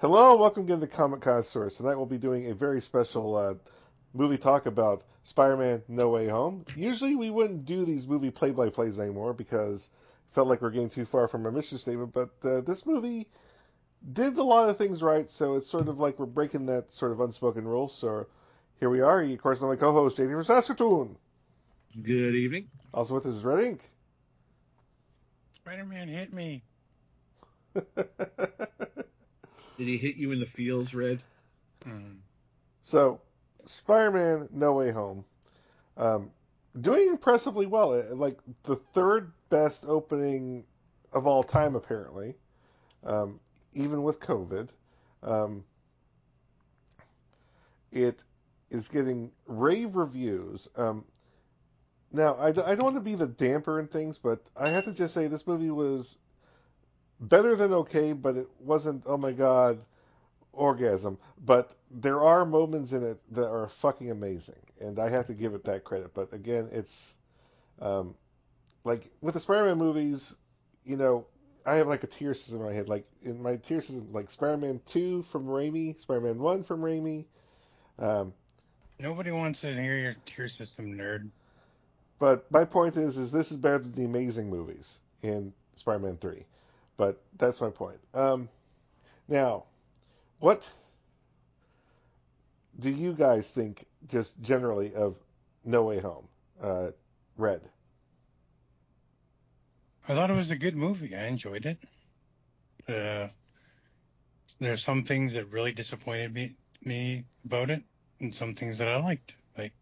Hello, welcome again to Comic Connoisseurs. Tonight we'll be doing a very special uh, movie talk about Spider-Man: No Way Home. Usually we wouldn't do these movie play-by-plays anymore because it felt like we're getting too far from our mission statement. But uh, this movie did a lot of things right, so it's sort of like we're breaking that sort of unspoken rule. So here we are. Of course, I'm my co-host JD from Saskatoon. Good evening. Also with us is Red Ink. Spider-Man hit me. Did he hit you in the feels, Red? Mm. So, Spider-Man: No Way Home, um, doing impressively well. Uh, Like the third best opening of all time, apparently, um, even with COVID. Um, it is getting rave reviews. Um, now, I don't want to be the damper in things, but I have to just say this movie was better than okay, but it wasn't, oh my god, orgasm. But there are moments in it that are fucking amazing, and I have to give it that credit. But again, it's um, like with the Spider-Man movies, you know, I have like a tier system in my head. Like in my tier system, like Spider-Man 2 from Raimi, Spider-Man 1 from Raimi. Um, Nobody wants to hear your tier system, nerd. but my point is, is this is better than the Amazing movies in Spider-Man 3. But that's my point. Um, now, what do you guys think, just generally, of No Way Home? Uh, Red. I thought it was a good movie. I enjoyed it. Uh, there's some things that really disappointed me, me about it, and some things that I liked. Like,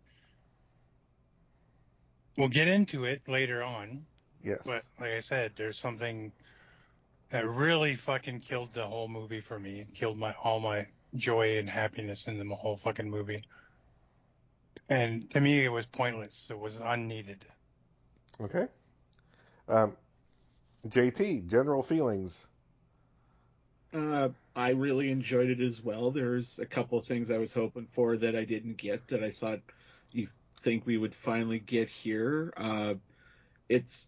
we'll get into it later on, Yes. but like I said, there's something that really fucking killed the whole movie for me. It killed my all my joy and happiness in the whole fucking movie. And to me, it was pointless. It was unneeded. Okay. Um, JT, general feelings. Uh, I really enjoyed it as well. There's a couple of things I was hoping for that I didn't get that I thought you think we would finally get here. Uh, it's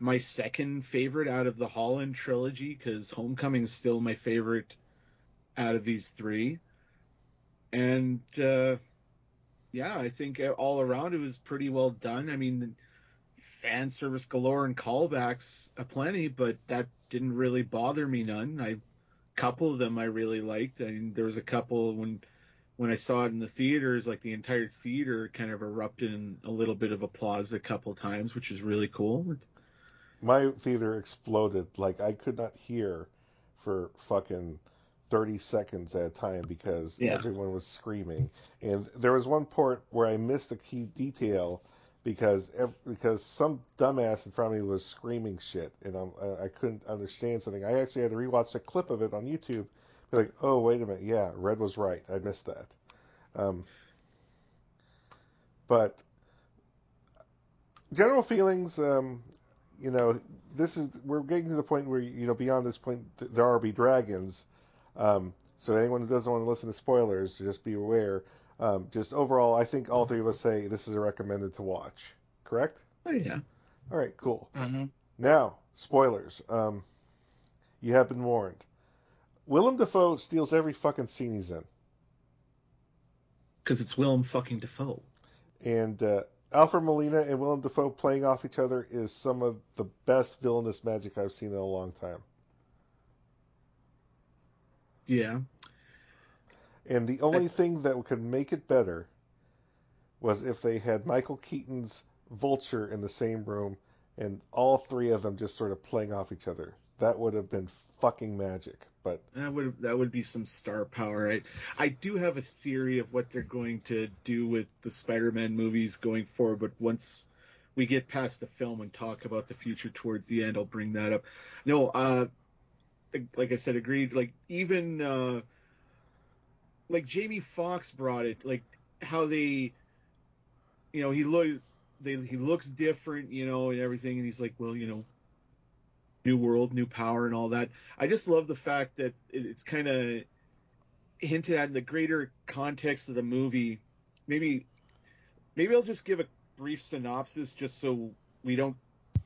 my second favorite out of the Holland trilogy because Homecoming is still my favorite out of these three. And uh, yeah, I think all around it was pretty well done. I mean, fan service galore and callbacks aplenty, but that didn't really bother me none. I couple of them I really liked. I mean, there was a couple when when I saw it in the theaters, like the entire theater kind of erupted in a little bit of applause a couple times, which is really cool. My theater exploded. Like, I could not hear for fucking 30 seconds at a time because Yeah. everyone was screaming. And there was one part where I missed a key detail because ev- because some dumbass in front of me was screaming shit and I'm, I I couldn't understand something. I actually had to rewatch a clip of it on YouTube. Be like, oh wait a minute, yeah, Red was right. I missed that. Um, but general feelings, um, you know, this is we're getting to the point where you know beyond this point there are be dragons. Um, so anyone who doesn't want to listen to spoilers, just be aware. Um, just overall, I think all three of us say this is a recommended to watch. Correct? Oh yeah. All right, cool. Mm-hmm. Now, spoilers. Um, you have been warned. Willem Dafoe steals every fucking scene he's in, Because it's Willem fucking Dafoe. and uh, Alfred Molina and Willem Dafoe playing off each other is some of the best villainous magic I've seen in a long time. Yeah. And the only thing that could make it better was if they had Michael Keaton's Vulture in the same room and all three of them just sort of playing off each other. That would have been fucking magic. But That would that would be some star power. I I do have a theory of what they're going to do with the Spider-Man movies going forward, but once we get past the film and talk about the future towards the end, I'll bring that up. No, uh, like I said, agreed. Like even uh, like Jamie Foxx brought it, like how they, you know, he look they he looks different, you know, and everything, and he's like, well, you know, new world, new power, and all that. I just love the fact that it's kind of hinted at in the greater context of the movie. Maybe, maybe I'll just give a brief synopsis just so we don't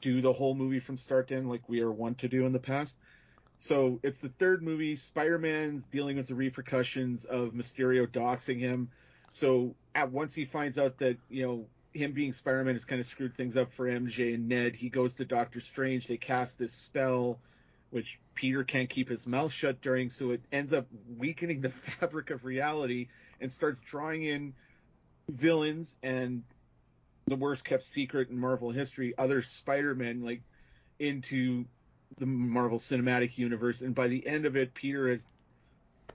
do the whole movie from start to end like we are wont to do in the past. So it's the third movie. Spider-Man's dealing with the repercussions of Mysterio doxing him. So at once he finds out that you know him being Spider-Man has kind of screwed things up for MJ and Ned. He goes to Doctor Strange. They cast this spell, which Peter can't keep his mouth shut during. So it ends up weakening the fabric of reality and starts drawing in villains and the worst kept secret in Marvel history, other Spider-Men like into the Marvel Cinematic Universe. And by the end of it, Peter has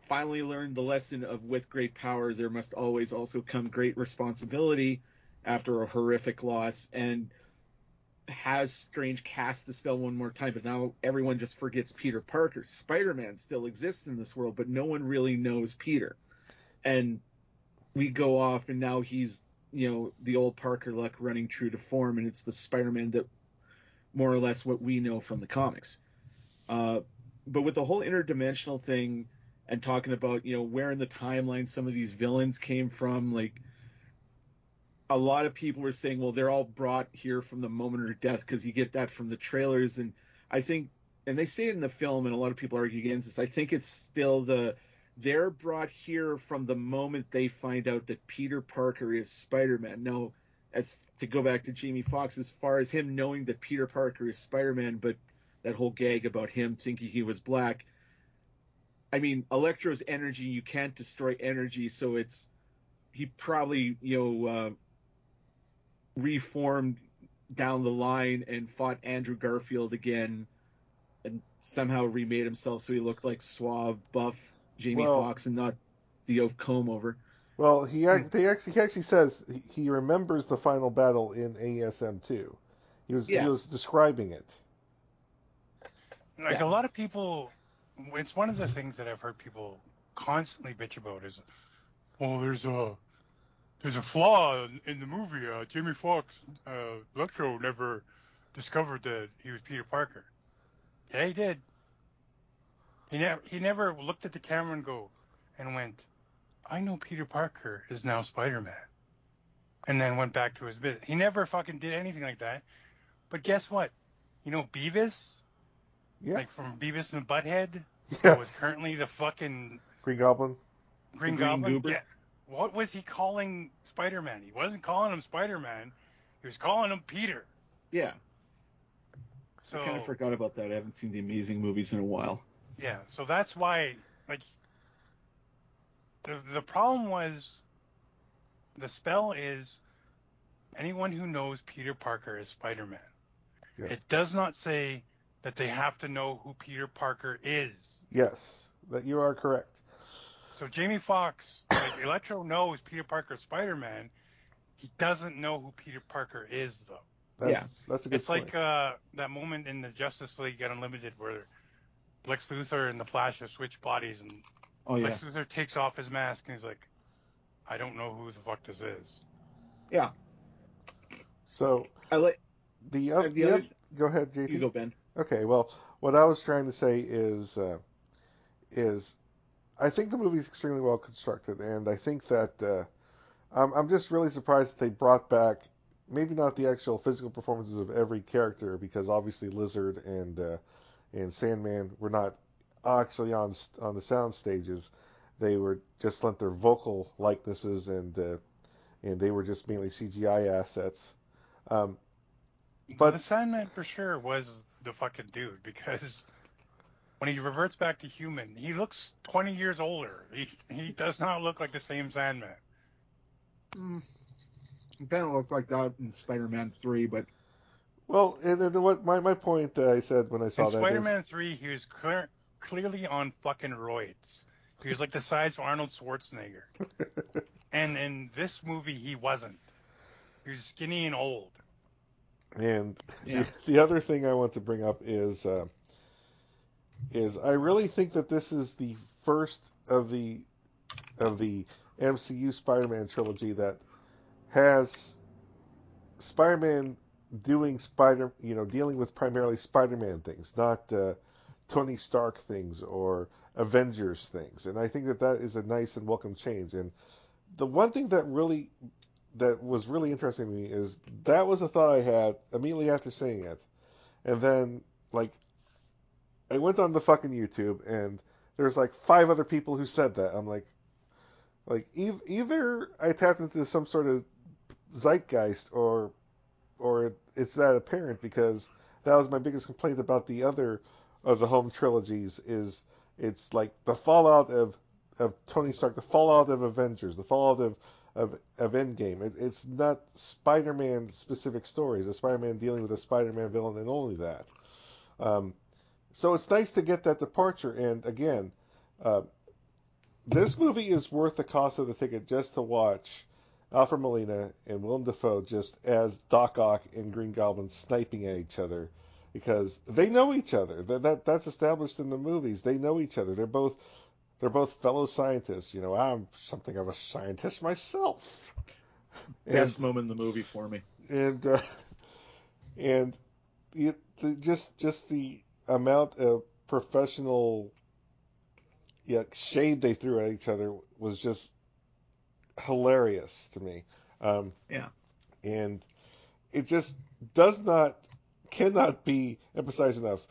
finally learned the lesson of with great power there must always also come great responsibility after a horrific loss and has Strange cast the spell one more time, but now everyone just forgets Peter Parker. Spider-Man still exists in this world, but no one really knows Peter. And we go off and now he's, you know, the old Parker luck running true to form and it's the Spider-Man that more or less what we know from the comics. Uh, but with the whole interdimensional thing and talking about, you know, where in the timeline some of these villains came from, like a lot of people were saying, well, they're all brought here from the moment of death because you get that from the trailers. And I think, and they say it in the film, and a lot of people argue against this. I think it's still the they're brought here from the moment they find out that Peter Parker is Spider-Man. Now, as to go back to Jamie Foxx, as far as him knowing that Peter Parker is Spider-Man, but that whole gag about him thinking he was black. I mean, Electro's energy, you can't destroy energy, so it's he probably, you know, uh, reformed down the line and fought Andrew Garfield again and somehow remade himself so he looked like suave, buff Jamie Well- Foxx and not the old comb over. Well, he hmm. they actually he actually says he- he remembers the final battle in ASM two. He was Yeah. he was describing it. Like Yeah. a lot of people, it's one of the things that I've heard people constantly bitch about is, well, there's a there's a flaw in, in the movie. Uh, Jamie Foxx, uh, Electro never discovered that he was Peter Parker. Yeah, he did. He never he never looked at the camera and go and went, I know Peter Parker is now Spider-Man, and then went back to his bit. He never fucking did anything like that. But guess what? You know Beavis, Yeah. like from Beavis and Butthead, who is yes. currently the fucking Green Goblin. Green, Green Goblin. Goober? Yeah. What was he calling Spider-Man? He wasn't calling him Spider-Man. He was calling him Peter. Yeah, So I kind of forgot about that. I haven't seen the Amazing movies in a while. yeah, so that's why like the the problem was the spell is anyone who knows Peter Parker is Spider-Man. Yes. It does not say that they have to know who Peter Parker is. Yes, that you are correct. So Jamie Foxx, like Electro knows Peter Parker Spider-Man. He doesn't know who Peter Parker is though. That's that's a good It's point. like uh, that moment in the Justice League Unlimited where Lex Luthor and the Flash have switched bodies, and Oh yeah, Lex Luthor takes off his mask and he's like, "I don't know who the fuck this is." yeah. so I like the, Uh, oth- the the other- oth- go ahead, JT. you go, Ben. Okay, well, what I was trying to say is, uh, is I think the movie is extremely well constructed, and I think that uh, I'm, I'm just really surprised that they brought back maybe not the actual physical performances of every character, because obviously Lizard and uh, and Sandman were not actually on on the sound stages. They were just lent their vocal likenesses, and uh, and they were just mainly CGI assets. Um, But But- the Sandman for sure was the fucking dude because when he reverts back to human, he looks 20 years older. He he does not look like the same Sandman. Mm. Ben looked like that in Spider-Man Three, but Well, and then what my, my point that I said when I saw In that is- Spider-Man 3, he was clear, clearly on fucking roids. He was like the size of Arnold Schwarzenegger. and in this movie, he wasn't. He was skinny and old. and Yeah. the, the other thing I want to bring up is uh, is I really think that this is the first of the of the MCU Spider-Man trilogy that has Spider-Man doing Spider, you know, dealing with primarily Spider-Man things, not uh, Tony Stark things or Avengers things. And I think that that is a nice and welcome change. And the one thing that really that was really interesting to me is that was a thought I had immediately after seeing it, and then like I went on the fucking YouTube and there's like five other people who said that. I'm like, like e- either I tapped into some sort of zeitgeist or or it's that apparent because that was my biggest complaint about the other of the home trilogies is it's like the fallout of of Tony Stark, the fallout of Avengers, the fallout of of, of Endgame. It, it's not Spider-Man specific stories. It's Spider-Man dealing with a Spider-Man villain and only that. Um, so it's nice to get that departure. And again, uh, this movie is worth the cost of the ticket just to watch Alfred Molina and Willem Dafoe just as Doc Ock and Green Goblin sniping at each other because they know each other. That, that that's established in the movies. They know each other. They're both they're both fellow scientists. You know, I'm something of a scientist myself. Best and, moment in the movie for me. And uh, and it, the, just just the amount of professional yeah, shade they threw at each other was just hilarious to me. Um, yeah. And it just does not, cannot be emphasized enough.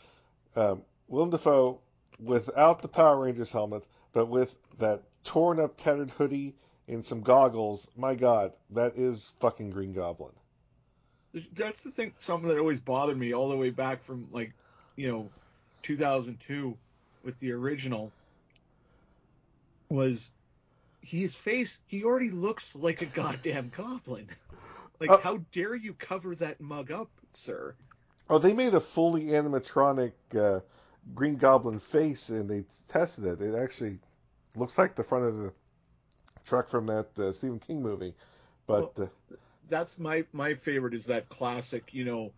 Um, Willem Dafoe, without the Power Rangers helmet, but with that torn up, tattered hoodie and some goggles, my God, that is fucking Green Goblin. That's the thing, something that always bothered me all the way back from like, you know, 2002 with the original was his face. He already looks like a goddamn goblin. like, uh, how dare you cover that mug up, sir? Oh, they made a fully animatronic uh, Green Goblin face, and they tested it. It actually looks like the front of the truck from that uh, Stephen King movie. But well, uh, that's my my favorite is that classic, you know,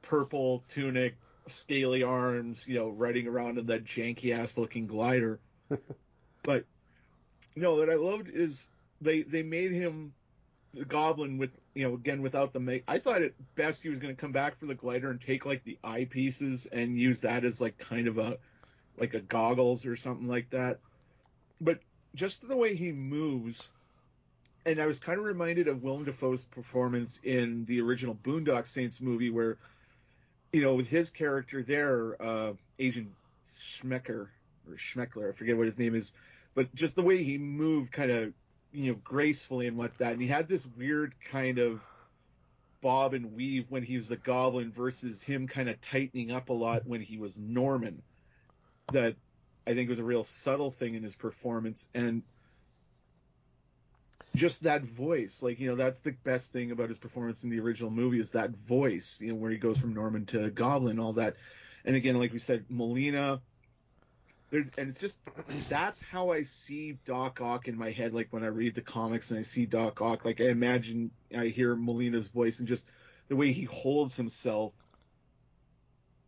purple tunic, scaly arms, you know, riding around in that janky ass looking glider. but you know what I loved is they they made him the goblin with you know again without the make. I thought at best he was going to come back for the glider and take like the eyepieces and use that as like kind of a like a goggles or something like that. But just the way he moves, and I was kind of reminded of Willem Dafoe's performance in the original Boondock Saints movie where you know, with his character there, uh, Schmecker or Schmeckler, I forget what his name is, but just the way he moved, kind of, you know, gracefully and what that, and he had this weird kind of bob and weave when he was the Goblin versus him kind of tightening up a lot when he was Norman. That I think was a real subtle thing in his performance, and just that voice like you know that's the best thing about his performance in the original movie is that voice you know where he goes from norman to goblin all that. And again like we said molina there's and it's just that's how i see doc ock in my head like when i read the comics and i see doc ock like i imagine i hear molina's voice and just the way he holds himself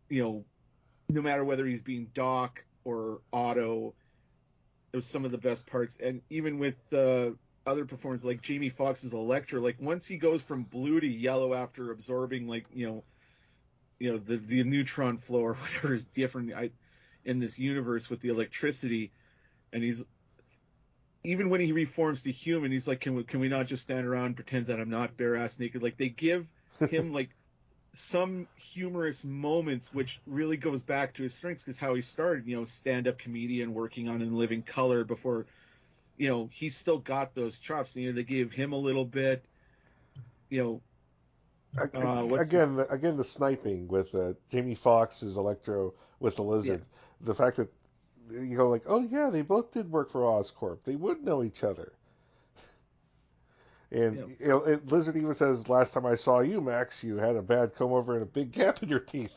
you know no matter whether he's being doc or otto it was some of the best parts. And even with uh other performances like Jamie Foxx's Electro, like once he goes from blue to yellow after absorbing like you know, you know the the neutron flow or whatever is different I, in this universe with the electricity, and he's even when he reforms to human, he's like, can we can we not just stand around and pretend that I'm not bare ass naked? Like they give him like some humorous moments, which really goes back to his strengths because how he started, you know, stand up comedian working on In Living Color before you know, he's still got those chops. You know, they gave him a little bit, you know. Uh, again, the, again, the sniping with uh, Jamie Foxx's Electro with the lizard. Yeah. The fact that you go like, oh yeah, they both did work for Oscorp. They would know each other. And yeah. you know, it, Lizard even says, "Last time I saw you, Max, you had a bad comb over and a big gap in your teeth."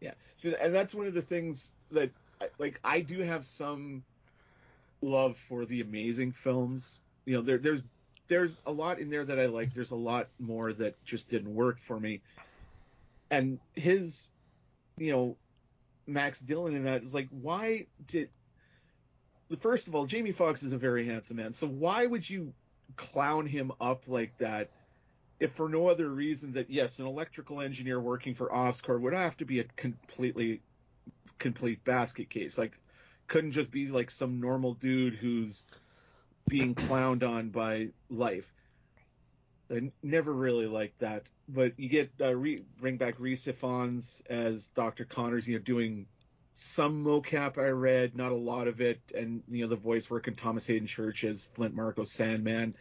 yeah, so and that's one of the things that, like, I do have some love for the amazing films. You know, there, there's there's a lot in there that I like. There's a lot more that just didn't work for me. And his, you know, Max Dillon in that is like, why did? First of all, Jamie Foxx is a very handsome man, so why would you clown him up like that? If for no other reason that yes, an electrical engineer working for Oscorp would have to be a completely complete basket case. Like couldn't just be like some normal dude who's being clowned on by life. I never really liked that but you get uh, re- bring back Ifans as Dr. Connors, you know, doing some mocap I read, not a lot of it, and you know the voice work in Thomas Haden Church as Flint Marko Sandman.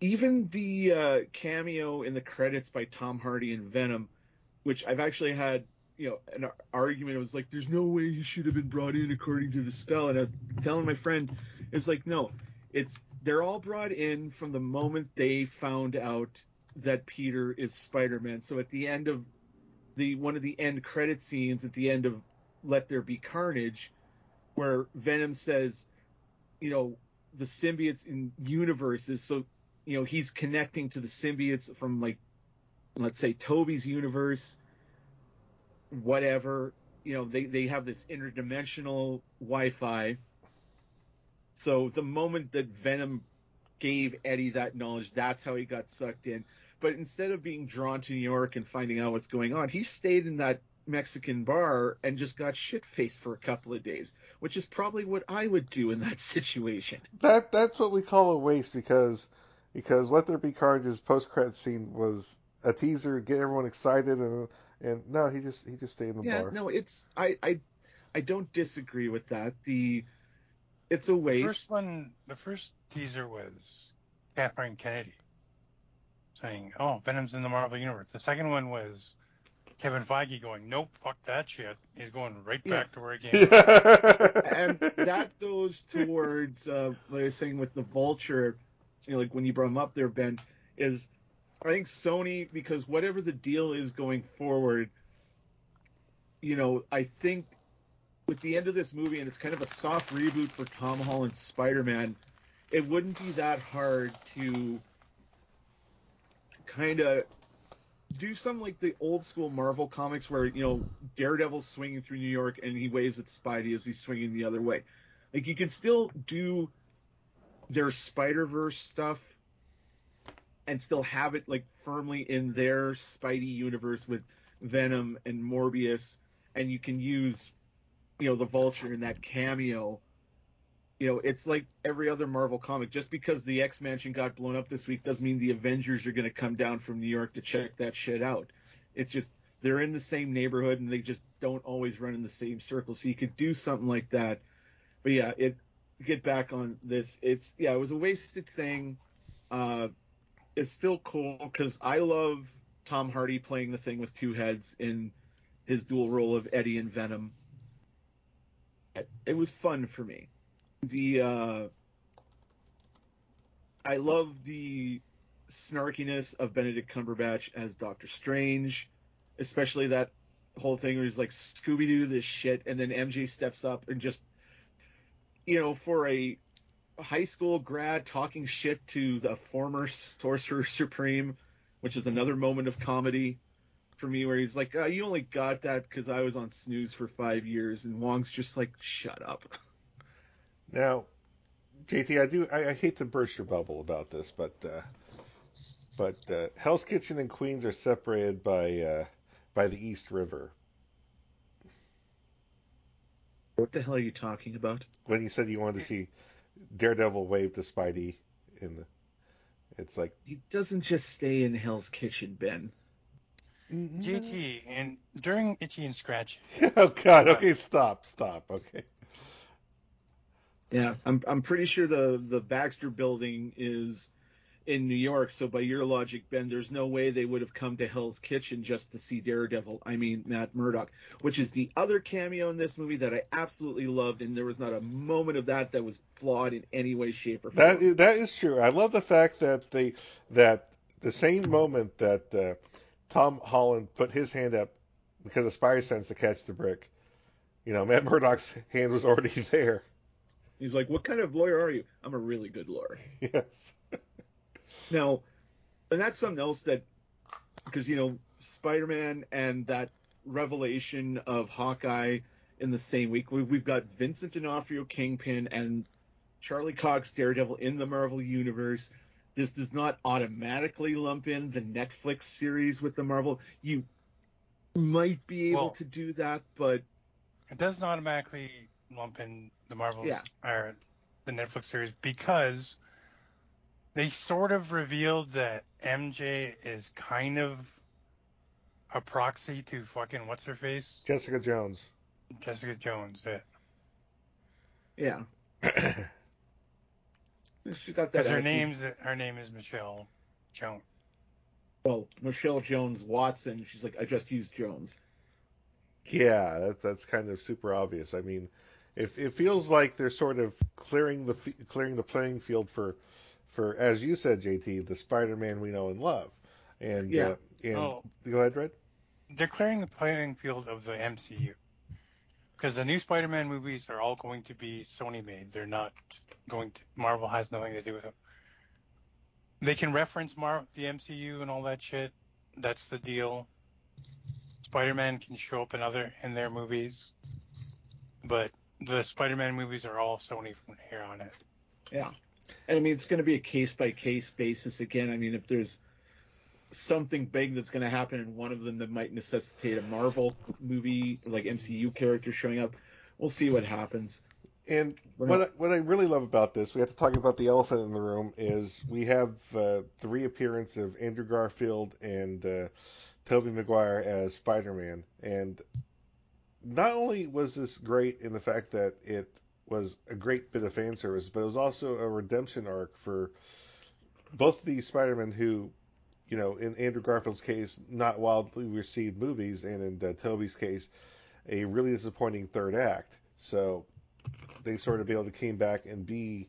Even the uh, cameo in the credits by Tom Hardy in Venom, which I've actually had you know an argument. It was like, there's no way he should have been brought in according to the spell, and I was telling my friend, it's like no, it's they're all brought in from the moment they found out that Peter is Spider-Man. So at the end of the one of the end credit scenes at the end of Let There Be Carnage, where Venom says, you know, the symbiotes in universes. So, you know, he's connecting to the symbiotes from like, let's say Tobey's universe, whatever. You know, they, they have this interdimensional Wi-Fi. So the moment that Venom gave Eddie that knowledge, that's how he got sucked in. But instead of being drawn to New York and finding out what's going on, he stayed in that Mexican bar and just got shit faced for a couple of days, which is probably what I would do in that situation. That that's what we call a waste because because Let There Be Carnage's post credit scene was a teaser to get everyone excited and and no, he just he just stayed in the yeah, bar. no, it's I I I don't disagree with that. The it's a waste. The first one, the first teaser was Kathleen Kennedy saying, "Oh, Venom's in the Marvel universe." The second one was Kevin Feige going, "Nope, fuck that shit." He's going right Yeah. back to where he came. from. and that goes towards uh, what I was saying with the Vulture. You know, like when you brought him up there, Ben, is I think Sony because whatever the deal is going forward, you know, I think with the end of this movie and it's kind of a soft reboot for Tom Holland's Spider-Man, it wouldn't be that hard to kind of do some like the old school Marvel comics where you know Daredevil's swinging through New York and he waves at Spidey as he's swinging the other way. Like you can still do their Spider Verse stuff and still have it like firmly in their Spidey universe with Venom and Morbius, and you can use you know the Vulture in that cameo. You know, it's like every other Marvel comic. Just because the X Mansion got blown up this week doesn't mean the Avengers are going to come down from New York to check that shit out. It's just they're in the same neighborhood and they just don't always run in the same circle. So you could do something like that. But yeah, it get back on this. It's yeah, it was a wasted thing. Uh, it's still cool because I love Tom Hardy playing the thing with two heads in his dual role of Eddie and Venom. It, it was fun for me. The uh, I love the snarkiness of Benedict Cumberbatch as Doctor Strange, especially that whole thing where he's like Scooby Doo this shit, and then MJ steps up and just, you know, for a high school grad talking shit to the former Sorcerer Supreme, which is another moment of comedy for me where he's like, oh, "You only got that because I was on snooze for five years," and Wong's just like, "Shut up." Now, JT, I do I, I hate to burst your bubble about this, but uh, but uh, Hell's Kitchen and Queens are separated by uh, by the East River. What the hell are you talking about? When you said you wanted to see Daredevil wave to Spidey in the, it's like He doesn't just stay in Hell's Kitchen, Ben. GT and mm-hmm. during Itchy and Scratch. oh God, okay, stop, stop, okay. Yeah, I'm I'm pretty sure the the Baxter Building is in New York. So by your logic, Ben, there's no way they would have come to Hell's Kitchen just to see Daredevil. I mean Matt Murdock, which is the other cameo in this movie that I absolutely loved, and there was not a moment of that that was flawed in any way, shape, or form. That is, that is true. I love the fact that they that the same moment that uh, Tom Holland put his hand up because of Spidey sense to catch the brick, you know, Matt Murdock's hand was already there. He's like, "What kind of lawyer are you?" I'm a really good lawyer. Yes. Now, and that's something else that, because you know, Spider-Man and that revelation of Hawkeye in the same week. we- We've got Vincent D'Onofrio, Kingpin, and Charlie Cox, Daredevil in the Marvel universe. This does not automatically lump in the Netflix series with the Marvel. You might be able Well- to do that, but it doesn't automatically lump in the Marvel Yeah. or the Netflix series because they sort of revealed that MJ is kind of a proxy to fucking what's her face, Jessica Jones. Jessica Jones. Yeah. Yeah. She got that. Because her name's her name is Michelle Jones. Well, Michelle Jones Watson. She's like, I just used Jones. Yeah, that's that's kind of super obvious. I mean, if it feels like they're sort of clearing the clearing the playing field for for as you said, JT, the Spider-Man we know and love. And Yeah. uh, and Oh. go ahead, Red. They're clearing the playing field of the MCU. Because the new Spider-Man movies are all going to be Sony made. They're not going to. Marvel has nothing to do with them. They can reference Mar- the MCU and all that shit. That's the deal. Spider-Man can show up in other in their movies, but the Spider-Man movies are all Sony from here on in. Yeah. And I mean, it's going to be a case by case basis again. I mean, if there's something big that's going to happen in one of them that might necessitate a Marvel movie, like MCU character showing up, we'll see what happens. And We're what not- I, what I really love about this, we have to talk about the elephant in the room, is we have uh, the reappearance of Andrew Garfield and uh, Tobey Maguire as Spider-Man. And not only was this great in the fact that it was a great bit of fan service, but it was also a redemption arc for both these Spider-Men who, you know, in Andrew Garfield's case, not wildly received movies, and in uh, Tobey's case, a really disappointing third act. So they sort of be able to came back and be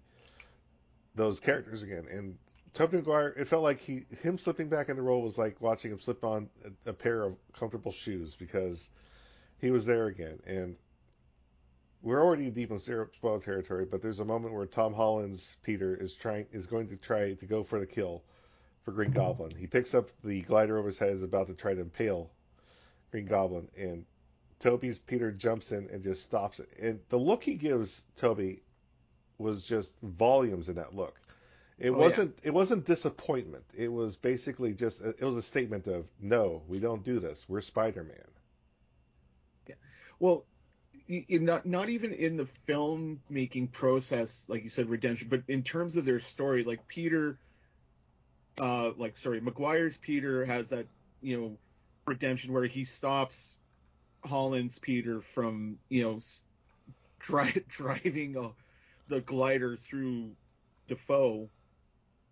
those characters again. And Tobey Maguire, it felt like he him slipping back in the role was like watching him slip on a, a pair of comfortable shoes because he was there again. And we're already deep in spoiler territory, but there's a moment where Tom Holland's Peter is trying is going to try to go for the kill for Green Goblin. He picks up the glider over his head, is about to try to impale Green Goblin, and Tobey's Peter jumps in and just stops it. And the look he gives Toby was just volumes in that look. It Oh, wasn't it wasn't disappointment. It was basically just it was a statement of no, we don't do this. We're Spider-Man. Yeah. Well, not not even in the film making process, like you said, redemption, but in terms of their story, like Peter, uh, like sorry, Maguire's Peter has that you know redemption where he stops Holland's Peter from you know dri- driving uh, the glider through Dafoe.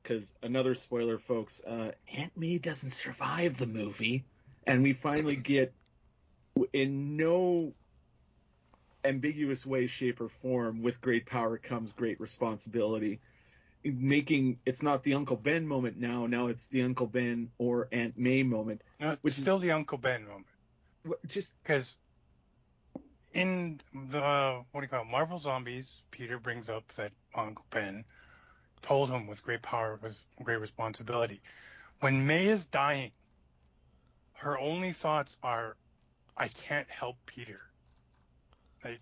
Because another spoiler, folks, uh, Aunt May doesn't survive the movie, and we finally get in no ambiguous way, shape, or form, with great power comes great responsibility. Making it's not the Uncle Ben moment now. Now it's the Uncle Ben or Aunt May moment. No, it's Which is- still the Uncle Ben moment. Just Because in the what do you call it, Marvel Zombies, Peter brings up that Uncle Ben told him with great power with great responsibility. When May is dying, her only thoughts are, "I can't help Peter." Like,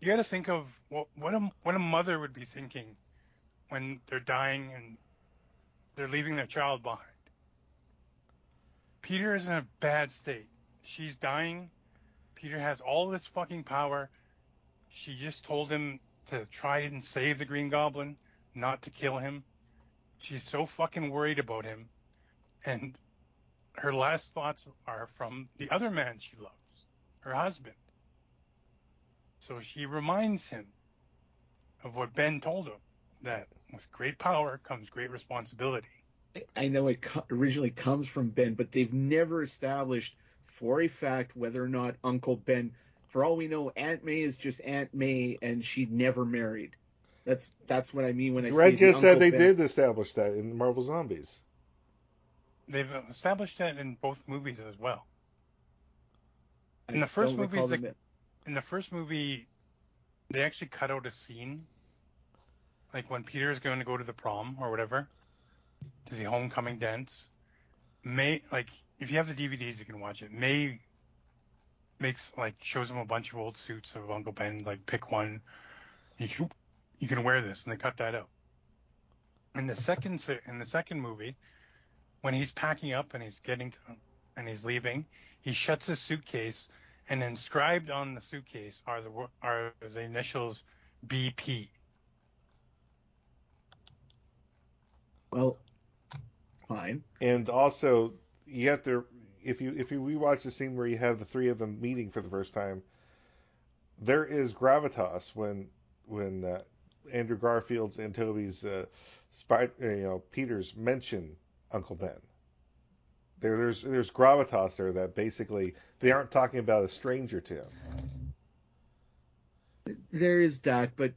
you got to think of what what a what a mother would be thinking when they're dying and they're leaving their child behind. Peter is in a bad state. She's dying. Peter has all this fucking power. She just told him to try and save the Green Goblin, not to kill him. She's so fucking worried about him. And her last thoughts are from the other man she loves, her husband. So she reminds him of what Ben told him that with great power comes great responsibility. I know it co- originally comes from Ben, but they've never established for a fact whether or not Uncle Ben. For all we know, Aunt May is just Aunt May, and she never married. That's that's what I mean when I Red say the just said Uncle they Ben. did establish that in Marvel Zombies. They've established that in both movies as well. I in the first don't movies, them- in the first movie, they actually cut out a scene, like when Peter is going to go to the prom or whatever, to the homecoming dance. May like if you have the DVDs, you can watch it. May makes like shows him a bunch of old suits of Uncle Ben. Like pick one, you can, you can wear this, and they cut that out. In the second in the second movie, when he's packing up and he's getting to, and he's leaving, he shuts his suitcase and inscribed on the suitcase are the are the initials BP. Well, fine. And also, you have to if you if you rewatch the scene where you have the three of them meeting for the first time, there is gravitas when when uh, Andrew Garfield's and Tobey's uh, spy, you know Peters mention Uncle Ben. There, there's there's gravitas there that basically they aren't talking about a stranger to him. There is that, but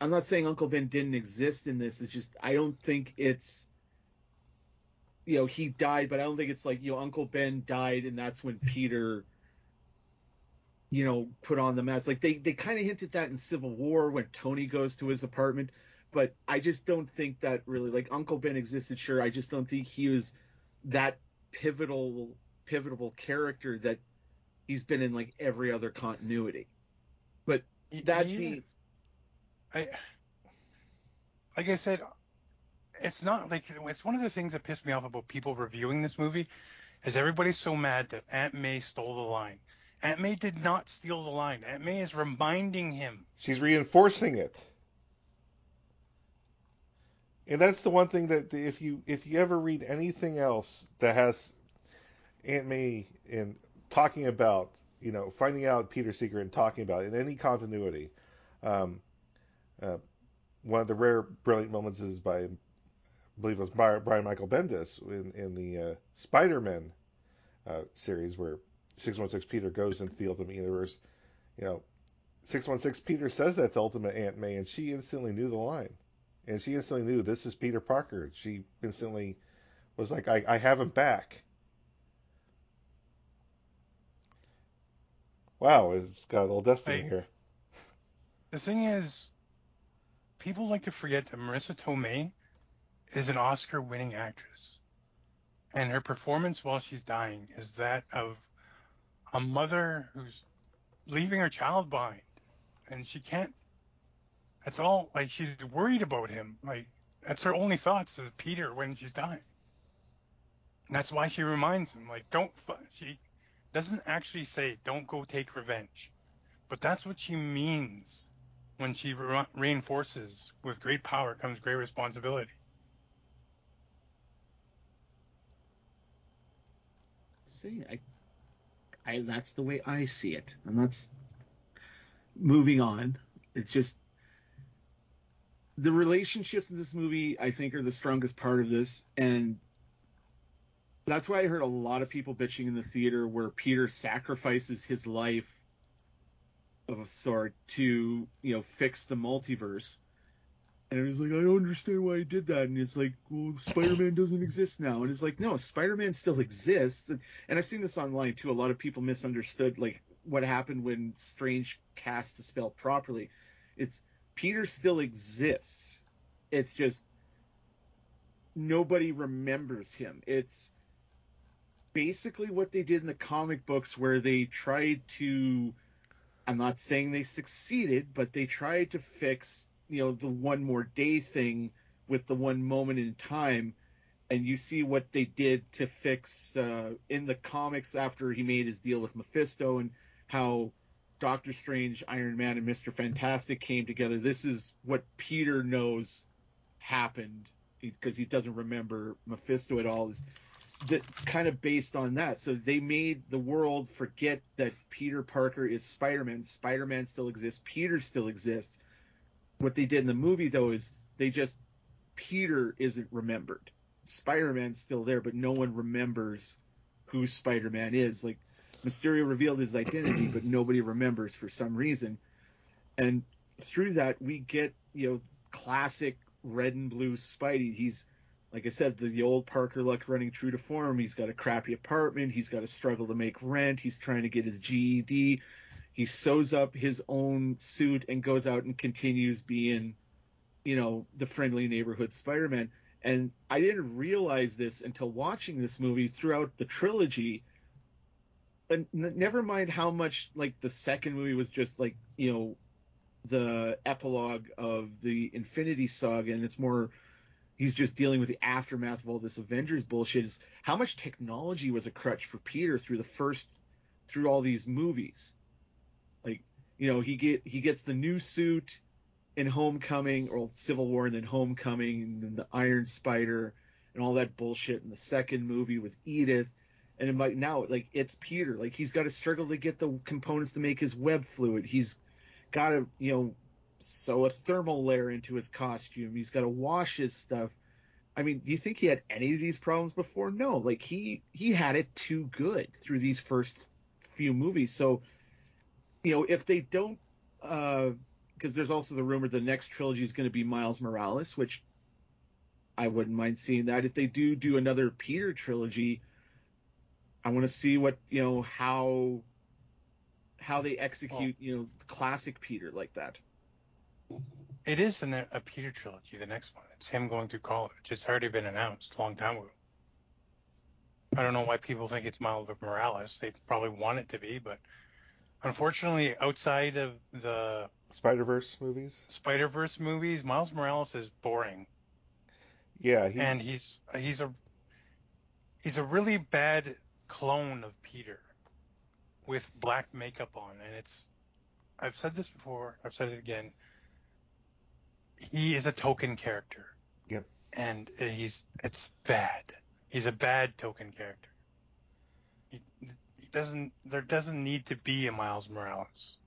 I'm not saying Uncle Ben didn't exist in this. It's just I don't think it's you know he died, but I don't think it's like you know Uncle Ben died and that's when Peter you know put on the mask. Like they they kind of hinted that in Civil War when Tony goes to his apartment, but I just don't think that really like Uncle Ben existed. Sure, I just don't think he was that pivotal pivotal character that he's been in like every other continuity. But that Yeah. being I, like I said, it's not like it's one of the things that pissed me off about people reviewing this movie is everybody's so mad that Aunt May stole the line. Aunt May did not steal the line. Aunt May is reminding him. She's reinforcing it. And that's the one thing that if you if you ever read anything else that has Aunt May in talking about, you know, finding out Peter's secret and talking about it in any continuity, um, uh, one of the rare brilliant moments is by, I believe it was Brian Brian Michael Bendis in in the uh, Spider-Man uh, series where 616 Peter goes into the Ultimate Universe. You know, 616 Peter says that to Ultimate Aunt May, and she instantly knew the line. And she instantly knew this is Peter Parker. She instantly was like, I, I have him back. Wow, it's got a little destiny here. The thing is, people like to forget that Marisa Tomei is an Oscar-winning actress, and her performance while she's dying is that of a mother who's leaving her child behind, and she can't. That's all. Like she's worried about him. Like that's her only thoughts is Peter when she's dying. And that's why she reminds him, like, don't. She doesn't actually say, "Don't go take revenge," but that's what she means when she re- reinforces, "With great power comes great responsibility." see I I that's the way I see it. And that's moving on. It's just the relationships in this movie I think are the strongest part of this and that's why I heard a lot of people bitching in the theater where Peter sacrifices his life of a sort to, you know, fix the multiverse. And it was like, I don't understand why he did that. And it's like, well, Spider-Man doesn't exist now. And it's like, no, Spider-Man still exists. And, and I've seen this online too. A lot of people misunderstood like what happened when Strange cast the spell properly. It's Peter still exists. It's just nobody remembers him. It's basically what they did in the comic books where they tried to I'm not saying they succeeded, but they tried to fix, you know, the one more day thing with the one moment in time. And you see what they did to fix uh, in the comics after he made his deal with Mephisto and how Doctor Strange, Iron Man, and Mr. Fantastic came together. This is what Peter knows happened because he doesn't remember Mephisto at all. Is that's kind of based on that. So they made the world forget that Peter Parker is Spider-Man. Spider-Man still exists. Peter still exists. What they did in the movie though is they just Peter isn't remembered. Spider-Man's still there, but no one remembers who Spider-Man is. Like Mysterio revealed his identity, but nobody remembers for some reason. And through that, we get you know classic red and blue Spidey. He's like I said, the, the old Parker luck running true to form. He's got a crappy apartment. He's got to struggle to make rent. He's trying to get his GED. He sews up his own suit and goes out and continues being, you know, the friendly neighborhood Spider-Man. And I didn't realize this until watching this movie throughout the trilogy. And never mind how much like the second movie was just like you know the epilogue of the Infinity Saga, and it's more he's just dealing with the aftermath of all this Avengers bullshit. Is how much technology was a crutch for Peter through the first through all these movies. Like you know he get he gets the new suit in Homecoming or Civil War and then Homecoming and then the Iron Spider and all that bullshit in the second movie with Edith and like now like it's Peter. Like he's got to struggle to get the components to make his web fluid. He's got to you know sew a thermal layer into his costume. He's got to wash his stuff. I mean do you think he had any of these problems before? No. Like he he had it too good through these first few movies. So you know if they don't uh because there's also the rumor the next trilogy is going to be Miles Morales which I wouldn't mind seeing that. If they do do another Peter trilogy I want to see what you know how how they execute oh. you know classic Peter like that. It is in a Peter trilogy, the next one. It's him going through college. It's already been announced a long time ago. I don't know why people think it's Miles Morales. They probably want it to be, but unfortunately, outside of the Spider Verse movies, Spider Verse movies, Miles Morales is boring. Yeah, he, and he's he's a he's a really bad clone of Peter with black makeup on, and it's. I've said this before. I've said it again. He is a token character. Yep. And he's it's bad. He's a bad token character. He, he doesn't. There doesn't need to be a Miles Morales.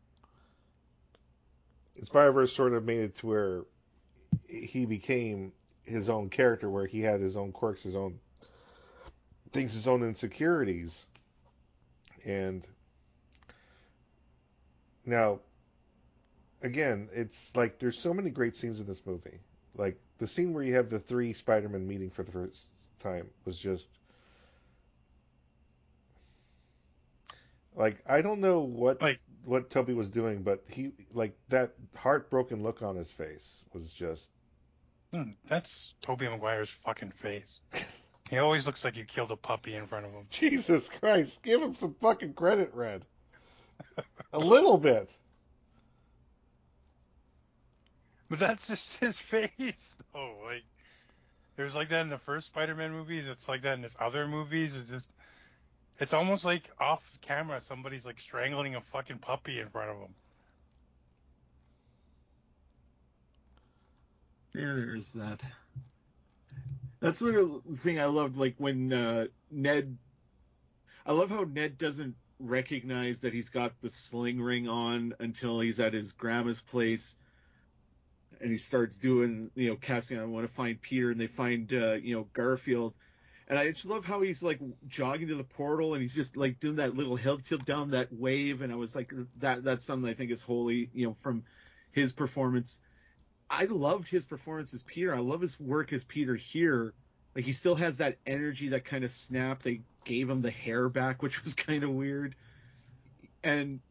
Spider-Verse sort of made it to where he became his own character, where he had his own quirks, his own things, his own insecurities. And now, again, it's like there's so many great scenes in this movie. Like the scene where you have the three Spider-Man meeting for the first time was just like I don't know what like what Tobey was doing, but he like that heartbroken look on his face was just. Hmm, that's Tobey Maguire's fucking face. He always looks like you killed a puppy in front of him. Jesus Christ, give him some fucking credit, Red. a little bit. But that's just his face. Oh, like there's like that in the first Spider-Man movies. It's like that in his other movies. It's just, it's almost like off camera, somebody's like strangling a fucking puppy in front of him. Yeah, there's that. That's the thing I loved, like when uh, Ned. I love how Ned doesn't recognize that he's got the sling ring on until he's at his grandma's place, and he starts doing, you know, casting. I want to find Peter, and they find, uh, you know, Garfield. And I just love how he's like jogging to the portal, and he's just like doing that little hill tilt down that wave. And I was like, that that's something I think is holy, you know, from his performance I loved his performance as Peter. I love his work as Peter here. Like he still has that energy, that kind of snap. They gave him the hair back, which was kind of weird. And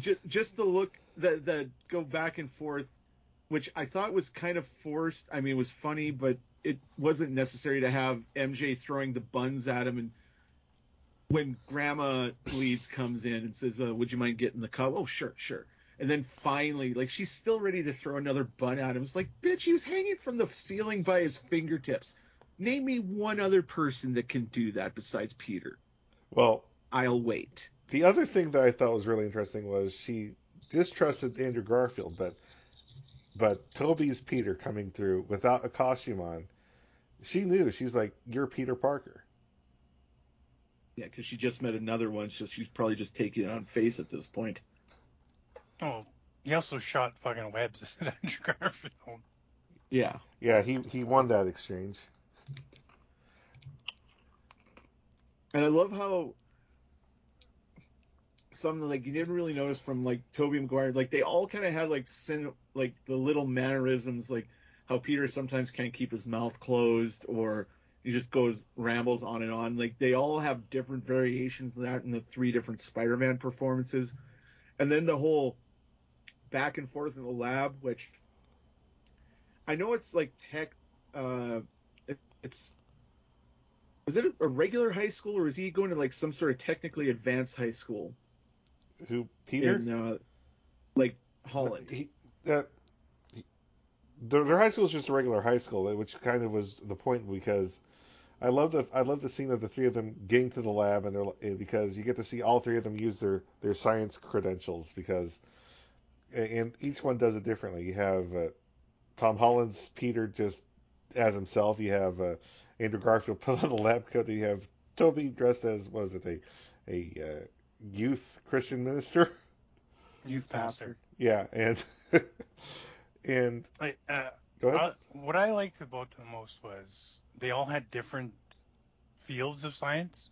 just just the look that that go back and forth, which I thought was kind of forced. I mean, it was funny, but it wasn't necessary to have MJ throwing the buns at him. And when Grandma Leeds comes in and says, uh, "Would you mind getting the cup?" Oh, sure, sure and then finally, like she's still ready to throw another bun at him. It's like, bitch, he was hanging from the ceiling by his fingertips. Name me one other person that can do that besides Peter. Well, I'll wait. The other thing that I thought was really interesting was she distrusted Andrew Garfield, but but Tobey's Peter coming through without a costume on, she knew. She's like, "You're Peter Parker." Yeah, because she just met another one, so she's probably just taking it on faith at this point. Oh, he also shot fucking webs at Andrew Garfield. Yeah. Yeah, he he won that exchange. And I love how something like you didn't really notice from like Tobey Maguire, like they all kind of had like sin, like the little mannerisms, like how Peter sometimes can't keep his mouth closed or he just goes rambles on and on. Like they all have different variations of that in the three different Spider-Man performances, and then the whole back and forth in the lab, which I know it's like tech. Uh, it, it's was it a regular high school or is he going to like some sort of technically advanced high school? Who Peter? In, uh, like Holland. He, that their, their high school is just a regular high school, which kind of was the point because I love the I love the scene of the three of them getting to the lab and they're because you get to see all three of them use their their science credentials because and each one does it differently. You have uh, Tom Holland's Peter just as himself. You have uh, Andrew Garfield put on a lab coat. You have Tobey dressed as was it a a uh, youth Christian minister? Youth pastor. Yeah, and and Like, uh, go ahead. uh, what I liked about them most was they all had different fields of science.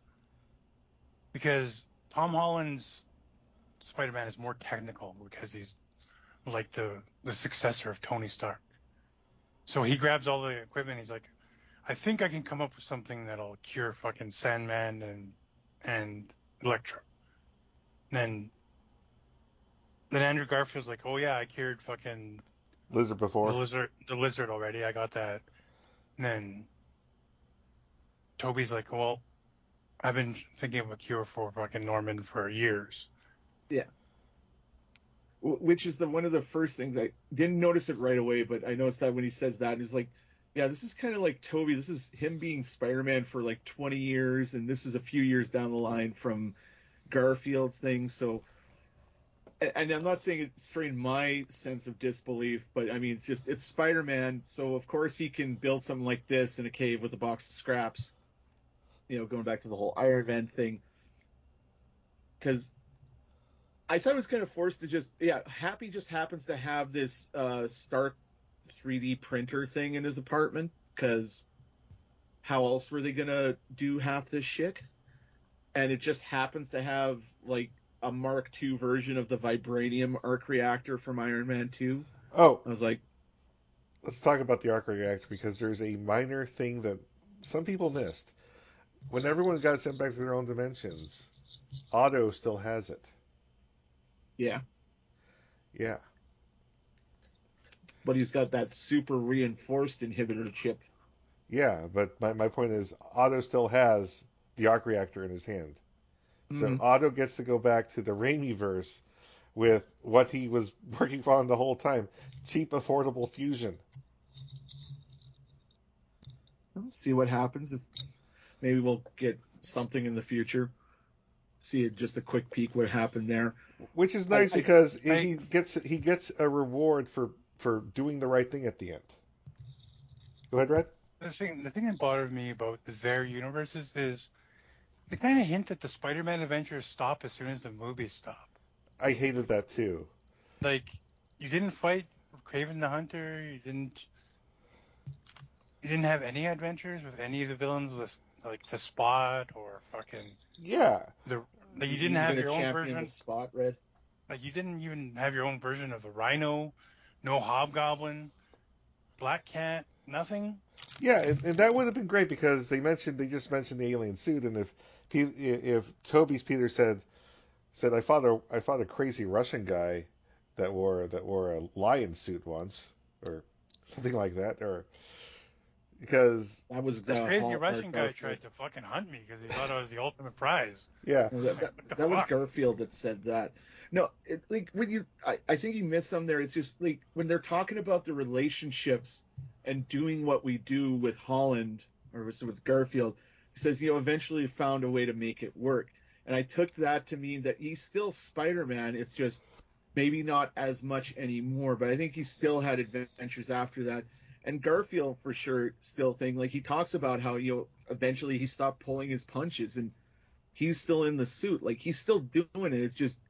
Because Tom Holland's Spider-Man is more technical because he's like the the successor of Tony Stark. So he grabs all the equipment. He's like, I think I can come up with something that'll cure fucking Sandman and and Electro. Then then Andrew Garfield's like, oh yeah, I cured fucking Lizard before. the lizard, the lizard already. I got that. And then Tobey's like, well, I've been thinking of a cure for fucking Norman for years. Wh- which is the one of the first things I didn't notice it right away, but I noticed that when he says that, he's like, yeah, this is kind of like Tobey. This is him being Spider-Man for like 20 years, and this is a few years down the line from Garfield's thing. So, and, and I'm not saying it strained my sense of disbelief, but I mean, it's just it's Spider-Man, so of course he can build something like this in a cave with a box of scraps. You know, going back to the whole Iron Man thing, because I thought it was kind of forced to just yeah. Happy just happens to have this uh, Stark 3D printer thing in his apartment because how else were they gonna do half this shit? And it just happens to have like a Mark II version of the vibranium arc reactor from Iron Man 2. Oh, I was like, let's talk about the arc reactor because there's a minor thing that some people missed. When everyone got sent back to their own dimensions, Otto still has it. Yeah, Yeah. but he's got that super reinforced inhibitor chip. Yeah, but my, my point is Otto still has the arc reactor in his hand. So Mhm. Otto gets to go back to the Raimi verse with what he was working on the whole time. Cheap, affordable fusion. We'll see what happens. If maybe we'll get something in the future. See just a quick peek what happened there. Which is nice I- I- because I- he gets he gets a reward for, for doing the right thing at the end. Go ahead, Red. The thing, the thing that bothered me about their universes is they kind of hint that the Spider-Man adventures stop as soon as the movies stop. I hated that too. Like, you didn't fight Kraven the Hunter. You didn't. You didn't have any adventures with any of the villains, with like the Spot or fucking. Yeah. Like you didn't You're have your own version. The spot red. Like you didn't even have your own version of the Rhino, no Hobgoblin, Black Cat, nothing. Yeah, and, and that would have been great because they mentioned they just mentioned the alien suit, and if if Tobey's Peter said said I fought a I fought a crazy Russian guy that wore that wore a lion suit once or something like that, or because That was This uh, crazy Hall- or Russian guy tried to fucking hunt me because he thought I was the ultimate prize. yeah, No, that, that, What that was? Garfield that said that. No, it, like when you, I, I think you missed some there. It's just like when they're talking about the relationships and doing what we do with Holland or with, with Garfield. He says, you know, eventually found a way to make it work. And I took that to mean that he's still Spider-Man. It's just maybe not as much anymore, but I think he still had adventures after that. And Garfield for sure still think like he talks about how you know eventually he stopped pulling his punches and he's still in the suit. Like he's still doing it. It's just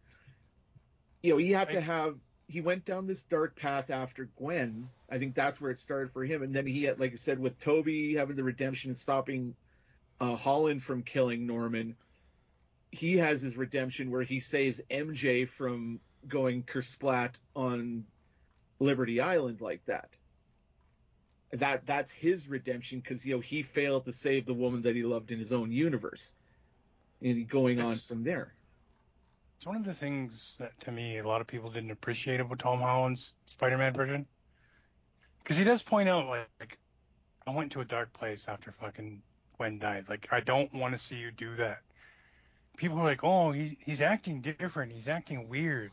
you know, he had to have he went down this dark path after Gwen. I think that's where it started for him. And then he had, like I said, with Tobey having the redemption and stopping uh, Holland from killing Norman, he has his redemption where he saves MJ from going kersplat on Liberty Island like that. That that's his redemption because you know he failed to save the woman that he loved in his own universe, and going on from there. It's one of the things that to me a lot of people didn't appreciate about Tom Holland's Spider-Man version. Because he does point out like, like, I went to a dark place after fucking Gwen died. Like I don't want to see you do that. People are like, oh, he, he's acting different. He's acting weird.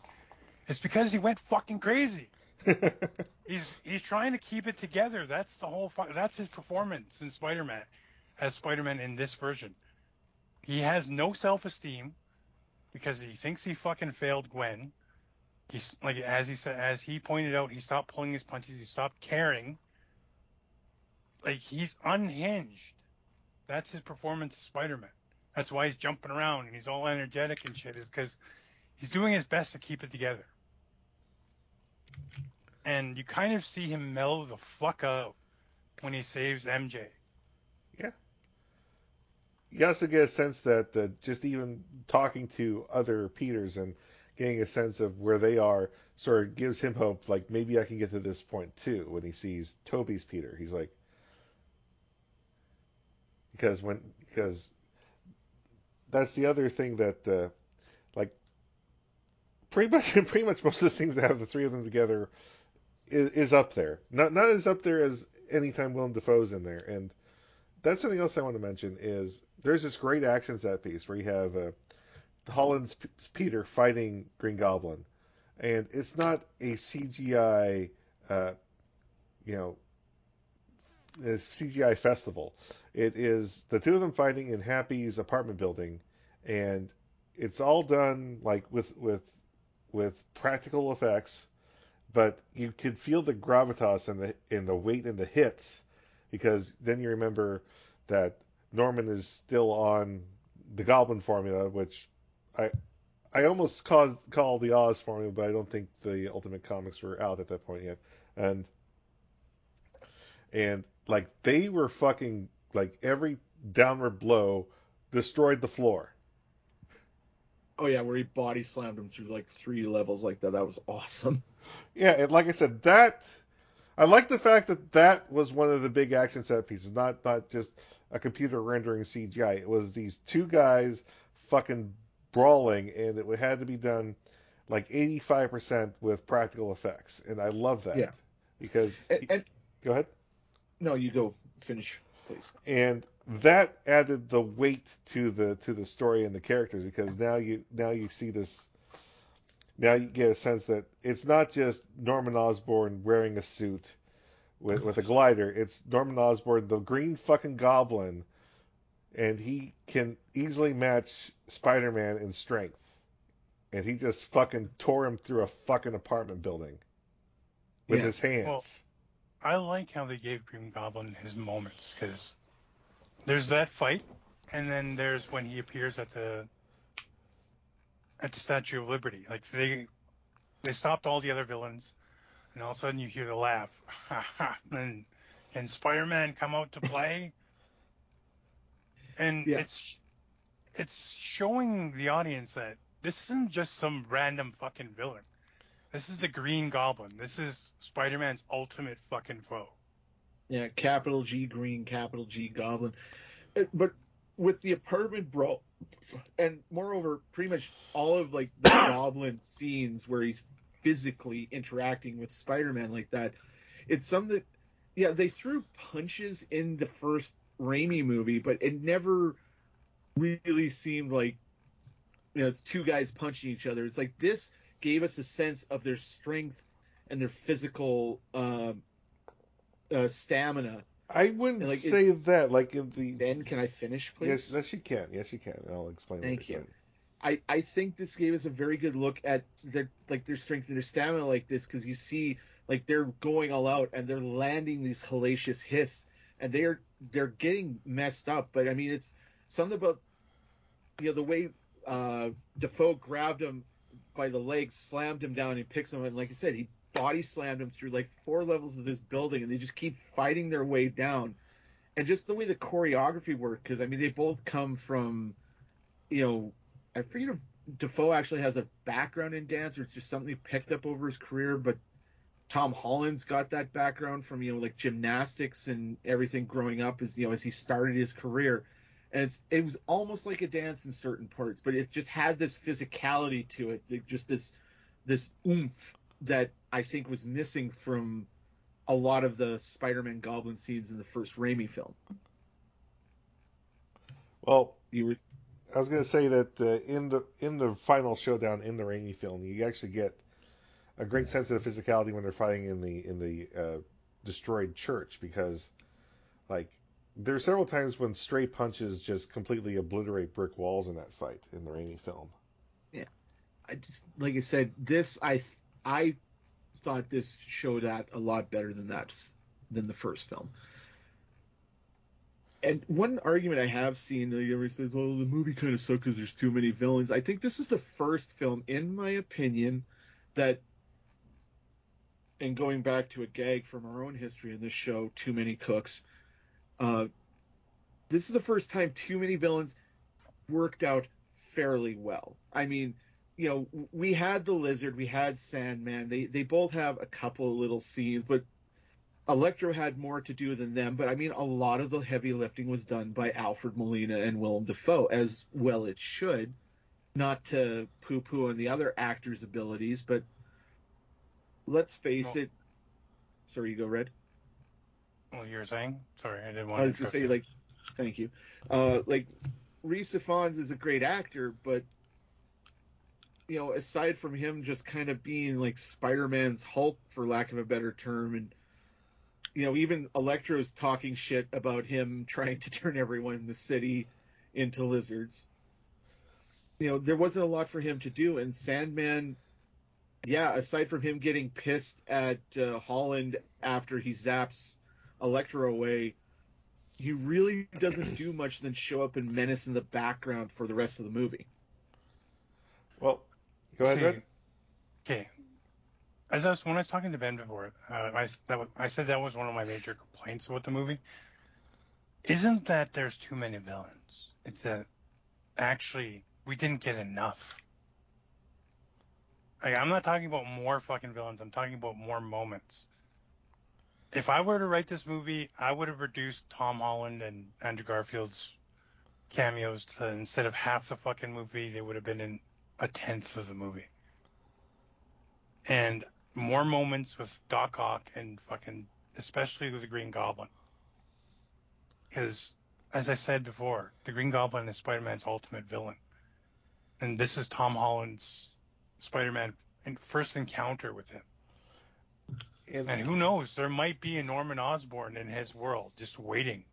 It's because he went fucking crazy. He's he's trying to keep it together. That's the whole. Fu- that's his performance in Spider-Man, as Spider-Man in this version. He has no self-esteem because he thinks he fucking failed Gwen. He's like as he said, as he pointed out, he stopped pulling his punches. He stopped caring. Like he's unhinged. That's his performance as Spider-Man. That's why he's jumping around and he's all energetic and shit. Is because he's doing his best to keep it together. And you kind of see him mellow the fuck out when he saves MJ. Yeah. You also get a sense that uh, just even talking to other Peters and getting a sense of where they are sort of gives him hope. Like maybe I can get to this point too. When he sees Tobey's Peter, he's like, because when because that's the other thing that uh, like pretty much pretty much most of the things that have the three of them together is, is up there. Not not as up there as anytime Willem Dafoe's in there. And that's something else I want to mention is there's this great action set piece where you have uh, Holland's P- Peter fighting Green Goblin, and it's not a CGI, uh, you know, CGI festival. It is the two of them fighting in Happy's apartment building, and it's all done like with with with practical effects, but you could feel the gravitas and the and the weight and the hits because then you remember that Norman is still on the Goblin formula, which I I almost called call the Oz formula, but I don't think the Ultimate Comics were out at that point yet. And and like they were fucking like every downward blow destroyed the floor. Oh yeah, where he body slammed him through like three levels like that. That was awesome. Yeah, and like I said, that I like the fact that that was one of the big action set pieces, not not just a computer rendering CGI. It was these two guys fucking brawling, and it had to be done like 85% with practical effects, and I love that Yeah. because And, and go ahead. no, you go finish, please. and that added the weight to the to the story and the characters because now you now you see this now you get a sense that it's not just Norman Osborn wearing a suit with with a glider. It's Norman Osborn the green fucking goblin and he can easily match Spider-Man in strength. And he just fucking tore him through a fucking apartment building with Yeah. his hands. Well, I like how they gave Green Goblin his moments because there's that fight, and then there's when he appears at the at the Statue of Liberty. Like they they stopped all the other villains, and all of a sudden you hear the laugh. and can Spider-Man come out to play? and Yeah. it's it's showing the audience that this isn't just some random fucking villain. This is the Green Goblin. This is Spider-Man's ultimate fucking foe. Yeah, capital G Green, capital G Goblin. Uh, But with the apartment brawl, and moreover, pretty much all of like the Goblin scenes where he's physically interacting with Spider-Man like that, it's something. That, yeah, they threw punches in the first Raimi movie, but it never really seemed like you know it's two guys punching each other. It's like this gave us a sense of their strength and their physical um, uh, stamina. I wouldn't like, it- say that like in the Ben, can I finish, please? Yes, yes, you can. Yes, you can. I'll explain. Thank you. I, I think this gave us a very good look at their like their strength and their stamina like this because you see like they're going all out and they're landing these hellacious hits and they're they're getting messed up but I mean it's something about you know the way uh Dafoe grabbed him by the legs slammed him down and picks him and like I said he body slammed him through like four levels of this building and they just keep fighting their way down and just the way the choreography worked because I mean they both come from you know I forget if Dafoe actually has a background in dance or it's just something he picked up over his career, but Tom Holland's got that background from, you know, like gymnastics and everything growing up as you know, as he started his career. And it's it was almost like a dance in certain parts, but it just had this physicality to it, just this this oomph that I think was missing from a lot of the Spider-Man Goblin scenes in the first Raimi film. Well, You were I was going to say that uh, in the in the final showdown in the Raimi film, you actually get a great sense of the physicality when they're fighting in the in the uh, destroyed church because, like, there are several times when stray punches just completely obliterate brick walls in that fight in the Raimi film. Yeah, I just like I said, this I I thought this showed that a lot better than that than the first film. And one argument I have seen, everybody says, "Well, the movie kind of sucks because there's too many villains." I think this is the first film, in my opinion, that, and going back to a gag from our own history in this show, "Too Many Cooks," uh, this is the first time too many villains worked out fairly well. I mean, you know, we had the Lizard, we had Sandman. They they both have a couple of little scenes, but Electro had more to do than them, but I mean, a lot of the heavy lifting was done by Alfred Molina and Willem Dafoe, as well it should. Not to poo poo on the other actors' abilities, but let's face Well- it. Sorry, you go, Red. Well, you were saying? Sorry, I didn't want I was to say, interrupt like, thank you. Uh, like, Rhys Ifans is a great actor, but you know, aside from him just kind of being like Spider-Man's Hulk, for lack of a better term, and you know, even Electro's talking shit about him trying to turn everyone in the city into lizards. You know, there wasn't a lot for him to do, and Sandman, yeah, aside from him getting pissed at uh, Holland after he zaps Electro away, he really doesn't do much than show up and menace in the background for the rest of the movie. Well, go ahead, Red. Okay. As I was when I was talking to Ben before, uh, I that I said that was one of my major complaints with the movie. Isn't that there's too many villains? It's that actually we didn't get enough. Like, I'm not talking about more fucking villains. I'm talking about more moments. If I were to write this movie, I would have reduced Tom Holland and Andrew Garfield's cameos to instead of half the fucking movie, they would have been in a tenth of the movie. And more moments with Doc Ock and fucking, especially with the Green Goblin. Because, as I said before, the Green Goblin is Spider-Man's ultimate villain. And this is Tom Holland's Spider-Man in- first encounter with him. And, And who knows, there might be a Norman Osborn in his world just waiting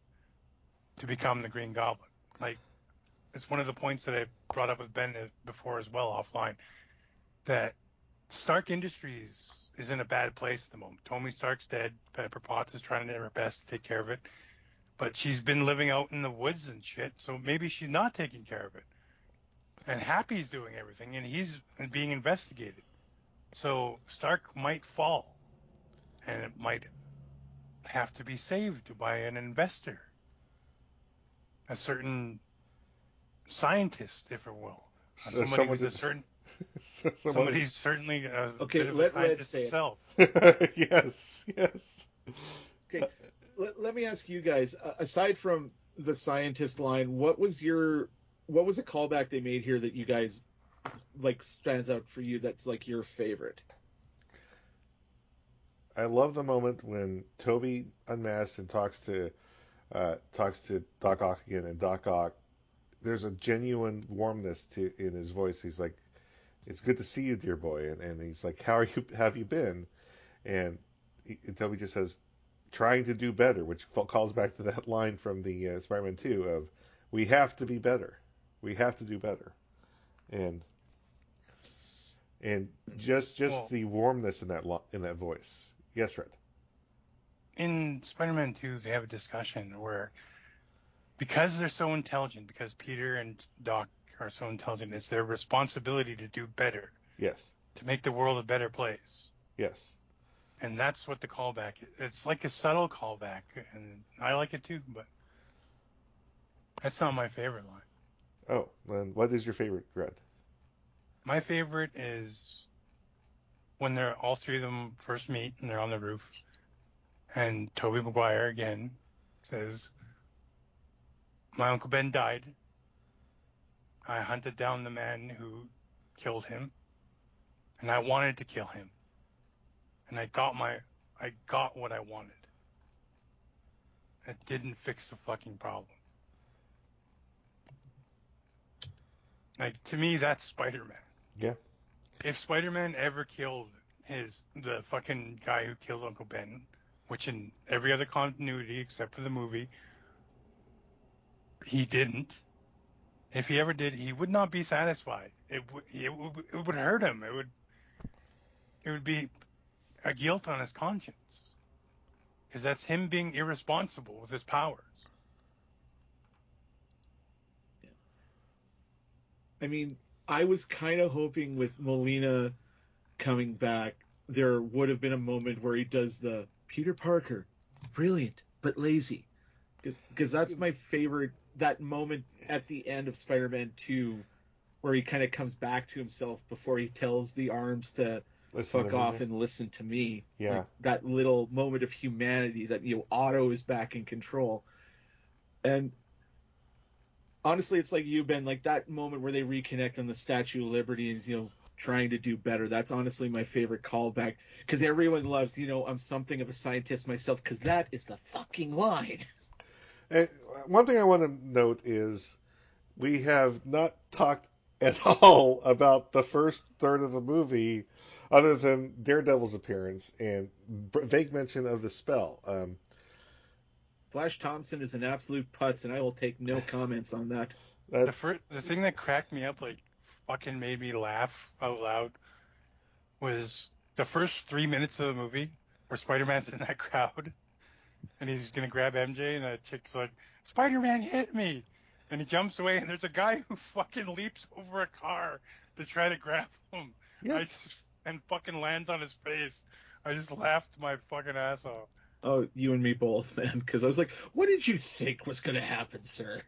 to become the Green Goblin. Like, it's one of the points that I brought up with Ben before as well offline. That Stark Industries is in a bad place at the moment. Tony Stark's dead. Pepper Potts is trying to do her best to take care of it. But she's been living out in the woods and shit, so maybe she's not taking care of it. And Happy's doing everything, and he's being investigated. So Stark might fall, and it might have to be saved by an investor, a certain scientist, if it will. So somebody someone who's a certain so- someone- somebody's certainly a Okay, bit of let a Red scientist say it. himself. yes, yes. Okay, let, let me ask you guys. Uh, aside from the scientist line, what was your what was a callback they made here that you guys like stands out for you? That's like your favorite. I love the moment when Tobey unmasks and talks to uh, talks to Doc Ock again, and Doc Ock, there's a genuine warmness to in his voice. He's like, "It's good to see you, dear boy," and, and he's like, "How are you? Have you been?" And, he, and Tobey just says, "Trying to do better," which calls back to that line from the uh, Spider-Man 2 of, "We have to be better. We have to do better," and and just just Well- the warmness in that lo- in that voice. Yes, Red. in Spider-Man 2, they have a discussion where because they're so intelligent, because Peter and Doc are so intelligent, it's their responsibility to do better, Yes. to make the world a better place. Yes. And that's what the callback is. It's like a subtle callback, and I like it too, but that's not my favorite line. Oh, then what is your favorite Red? My favorite is when they're all three of them first meet and they're on the roof, and Tobey Maguire again says, "My uncle Ben died. I hunted down the man who killed him, and I wanted to kill him, and I got my, I got what I wanted. It didn't fix the fucking problem." Like to me, that's Spider-Man Yeah. if Spider-Man ever killed his the fucking guy who killed Uncle Ben, which in every other continuity except for the movie, he didn't. if he ever did, he would not be satisfied. It would it would, it would hurt him. It would it would be a guilt on his conscience because that's him being irresponsible with his powers. I mean, I was kind of hoping with Molina coming back, there would have been a moment where he does the Peter Parker, brilliant but lazy, because that's my favorite. That moment at the end of Spider-Man Two, where he kind of comes back to himself before he tells the arms to Listen fuck to off and listen to me. Yeah. Like, that little moment of humanity that you know Otto is back in control. And honestly, it's like you've been like that moment where they reconnect on the Statue of Liberty and you know trying to do better. That's honestly my favorite callback because everyone loves you know I'm something of a scientist myself because that is the fucking line. And one thing I want to note is we have not talked at all about the first third of the movie, other than Daredevil's appearance and vague mention of the spell. Um, Flash Thompson is an absolute putz, and I will take no comments on that. that, The first, the thing that cracked me up, like fucking made me laugh out loud, was the first three minutes of the movie where Spider-Man's in that crowd, and he's gonna grab MJ, and that chick's like, "Spider-Man hit me," and he jumps away, and there's a guy who fucking leaps over a car to try to grab him. Yeah. I just, and fucking lands on his face. I just laughed my fucking ass off. Oh, you and me both, man. Because I was like, what did you think was going to happen, sir?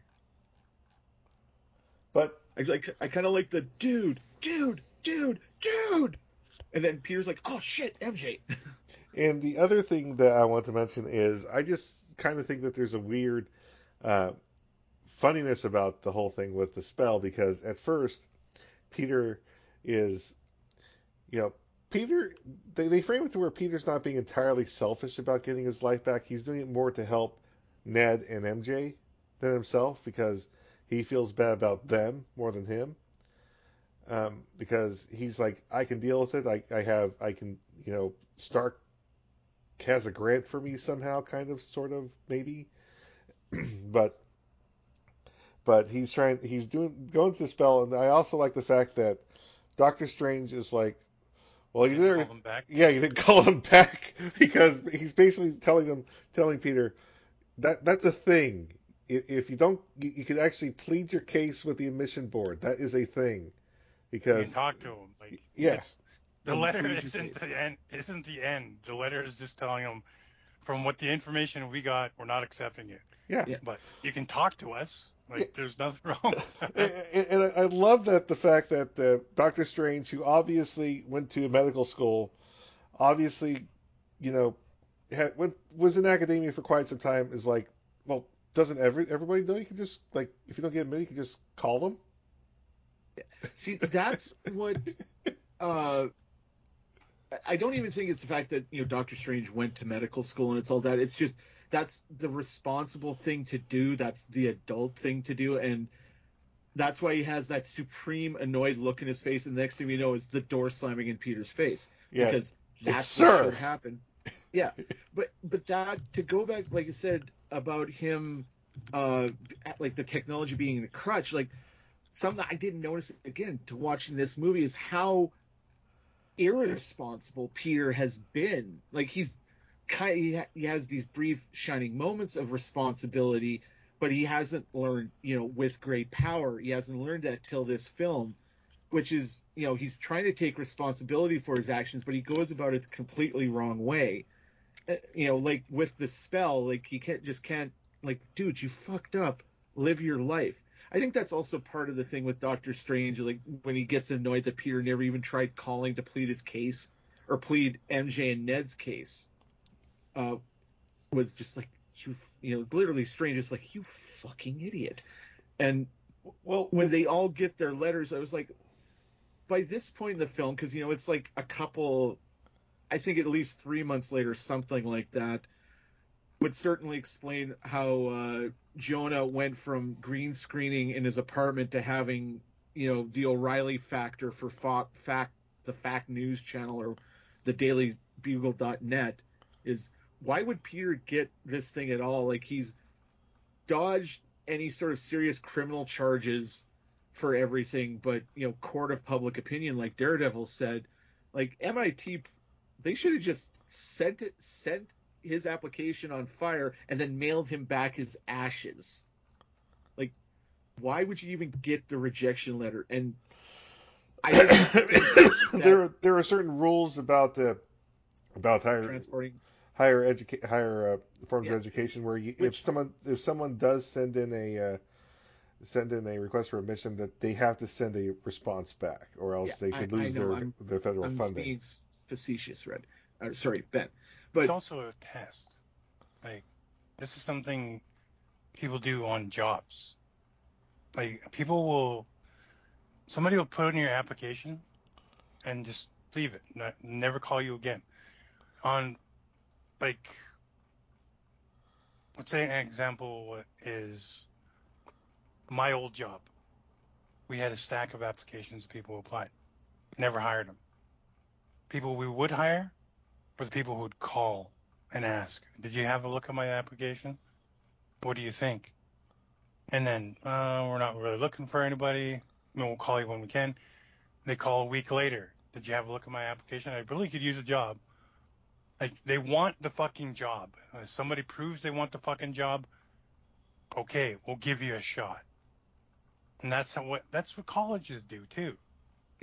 but I like, I kind of like the dude, dude, dude, dude, and then Peter's like, oh shit, MJ. And the other thing that I want to mention is I just kind of think that there's a weird uh, funniness about the whole thing with the spell because at first Peter is, you know, Peter, they, they frame it to where Peter's not being entirely selfish about getting his life back. He's doing it more to help Ned and MJ than himself because he feels bad about them more than him. Um, because he's like, I can deal with it. I, I have, I can, you know, Stark has a grant for me somehow, kind of, sort of, maybe. but, but he's trying, he's doing, going through the spell, and I also like the fact that Doctor Strange is like, well, you Didn't call him back. yeah, you didn't call him back because he's basically telling him, telling Peter that that's a thing. If, you don't, you, you can actually plead your case with the admission board. That is a thing. Because You talk to him. Like, Yeah. It's- The letter isn't the end. Isn't the end. The letter is just telling them, from what the information we got, we're not accepting it. yeah, Yeah. But you can talk to us. Like, Yeah. there's nothing wrong with that. and, and I I love that the fact that uh, Doctor Strange, who obviously went to medical school, obviously, you know, had, went, was in academia for quite some time, is like, well, doesn't every everybody know you can just like if you don't get admitted, you can just call them? See, that's what. Uh, I don't even think it's the fact that you know Doctor Strange went to medical school and it's all that. It's just that's the responsible thing to do. That's the adult thing to do, and that's why he has that supreme annoyed look in his face. And the next thing we know is the door slamming in Peter's face Yeah, because that's sir. what should happen. Yeah, but but that to go back, like I said about him, uh, like the technology being a crutch, like something I didn't notice again to watching this movie is how irresponsible Peter has been. Like he's kind, he, has these brief shining moments of responsibility, but he hasn't learned, you know, with great power. He hasn't learned that till this film, which is, you know, he's trying to take responsibility for his actions, but he goes about it the completely wrong way. Uh, You know, like with the spell, like he can't just can't like, dude, you fucked up. Live your life. I think that's also part of the thing with Doctor Strange, like when he gets annoyed that Peter never even tried calling to plead his case or plead MJ and Ned's case. Uh, was just like you, you know, literally Strange is like you fucking idiot. And Well, when they all get their letters, I was like, by this point in the film, because you know it's like a couple, I think at least three months later, something like that, would certainly explain how uh, Jonah went from green screening in his apartment to having, you know, the O'Reilly factor for fa- fact the Fact News Channel or the Daily Bugle.net is why would Peter get this thing at all? Like he's dodged any sort of serious criminal charges for everything, but you know, court of public opinion, like Daredevil said, like MIT, they should have just sent it, sent his application on fire, and then mailed him back his ashes. Like, why would you even get the rejection letter? And I there are, there are certain rules about the about higher transporting. higher educa- higher uh, forms Yeah. of education where you, if someone if someone does send in a uh, send in a request for admission that they have to send a response back or else Yeah, they could I- I lose know, their I'm- their federal I'm funding. being facetious, Red. Uh, sorry, Ben. But it's also a test. Like, this is something people do on jobs. Like, people will, somebody will put in your application and just leave it, never call you again. On, like, let's say an example is my old job. We had a stack of applications, people applied. Never hired them. People we would hire were the people who would call and ask, "Did you have a look at my application? What do you think?" And then, uh, we're not really looking for anybody. We'll call you when we can. They call a week later. Did you have a look at my application? I really could use a job. Like they want the fucking job. If somebody proves they want the fucking job, okay, we'll give you a shot. And that's how what that's what colleges do too.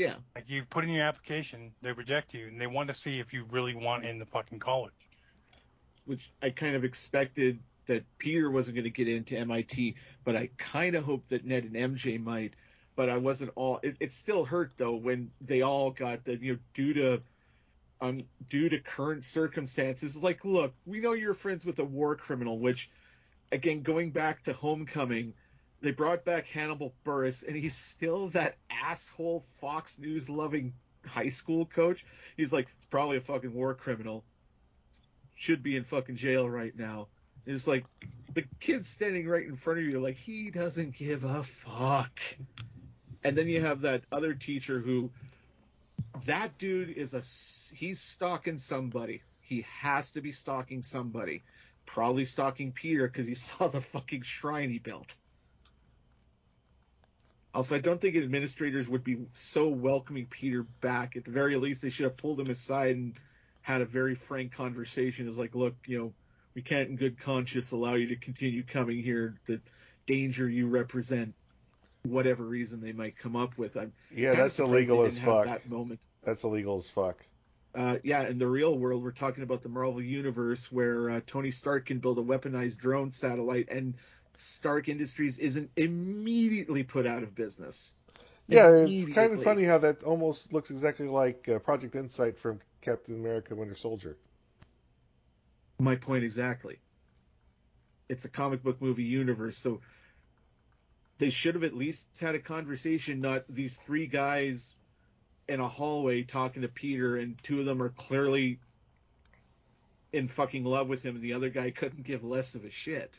Yeah, Like you put in your application, they reject you, and they want to see if you really want in the fucking college. which I kind of expected that Peter wasn't going to get into MIT, but I kind of hoped that Ned and MJ might. But I wasn't all. It, it still hurt though when they all got the you know due to um due to current circumstances. It's like, look, we know you're friends with a war criminal, which again going back to Homecoming. They brought back Hannibal Buress, and he's still that asshole Fox News loving high school coach. He's like, it's probably a fucking war criminal should be in fucking jail right now. And It's like the kid standing right in front of you, like he doesn't give a fuck. And then you have that other teacher who, that dude is a he's stalking somebody. He has to be stalking somebody. Probably stalking Peter because he saw the fucking shrine he built. Also, I don't think administrators would be so welcoming Peter back. At the very least, they should have pulled him aside and had a very frank conversation. Is like, look, you know, we can't in good conscience allow you to continue coming here. The danger you represent, whatever reason they might come up with. I'm Yeah, that's illegal as fuck. That moment. That's illegal as fuck. Uh, yeah, in the real world, we're talking about the Marvel universe where uh, Tony Stark can build a weaponized drone satellite, and Stark Industries isn't immediately put out of business. Yeah, it's kind of funny how that almost looks exactly like uh, Project Insight from Captain America: Winter Soldier. My point exactly. It's a comic book movie universe, so they should have at least had a conversation, not these three guys in a hallway talking to Peter, and two of them are clearly in fucking love with him, and the other guy couldn't give less of a shit.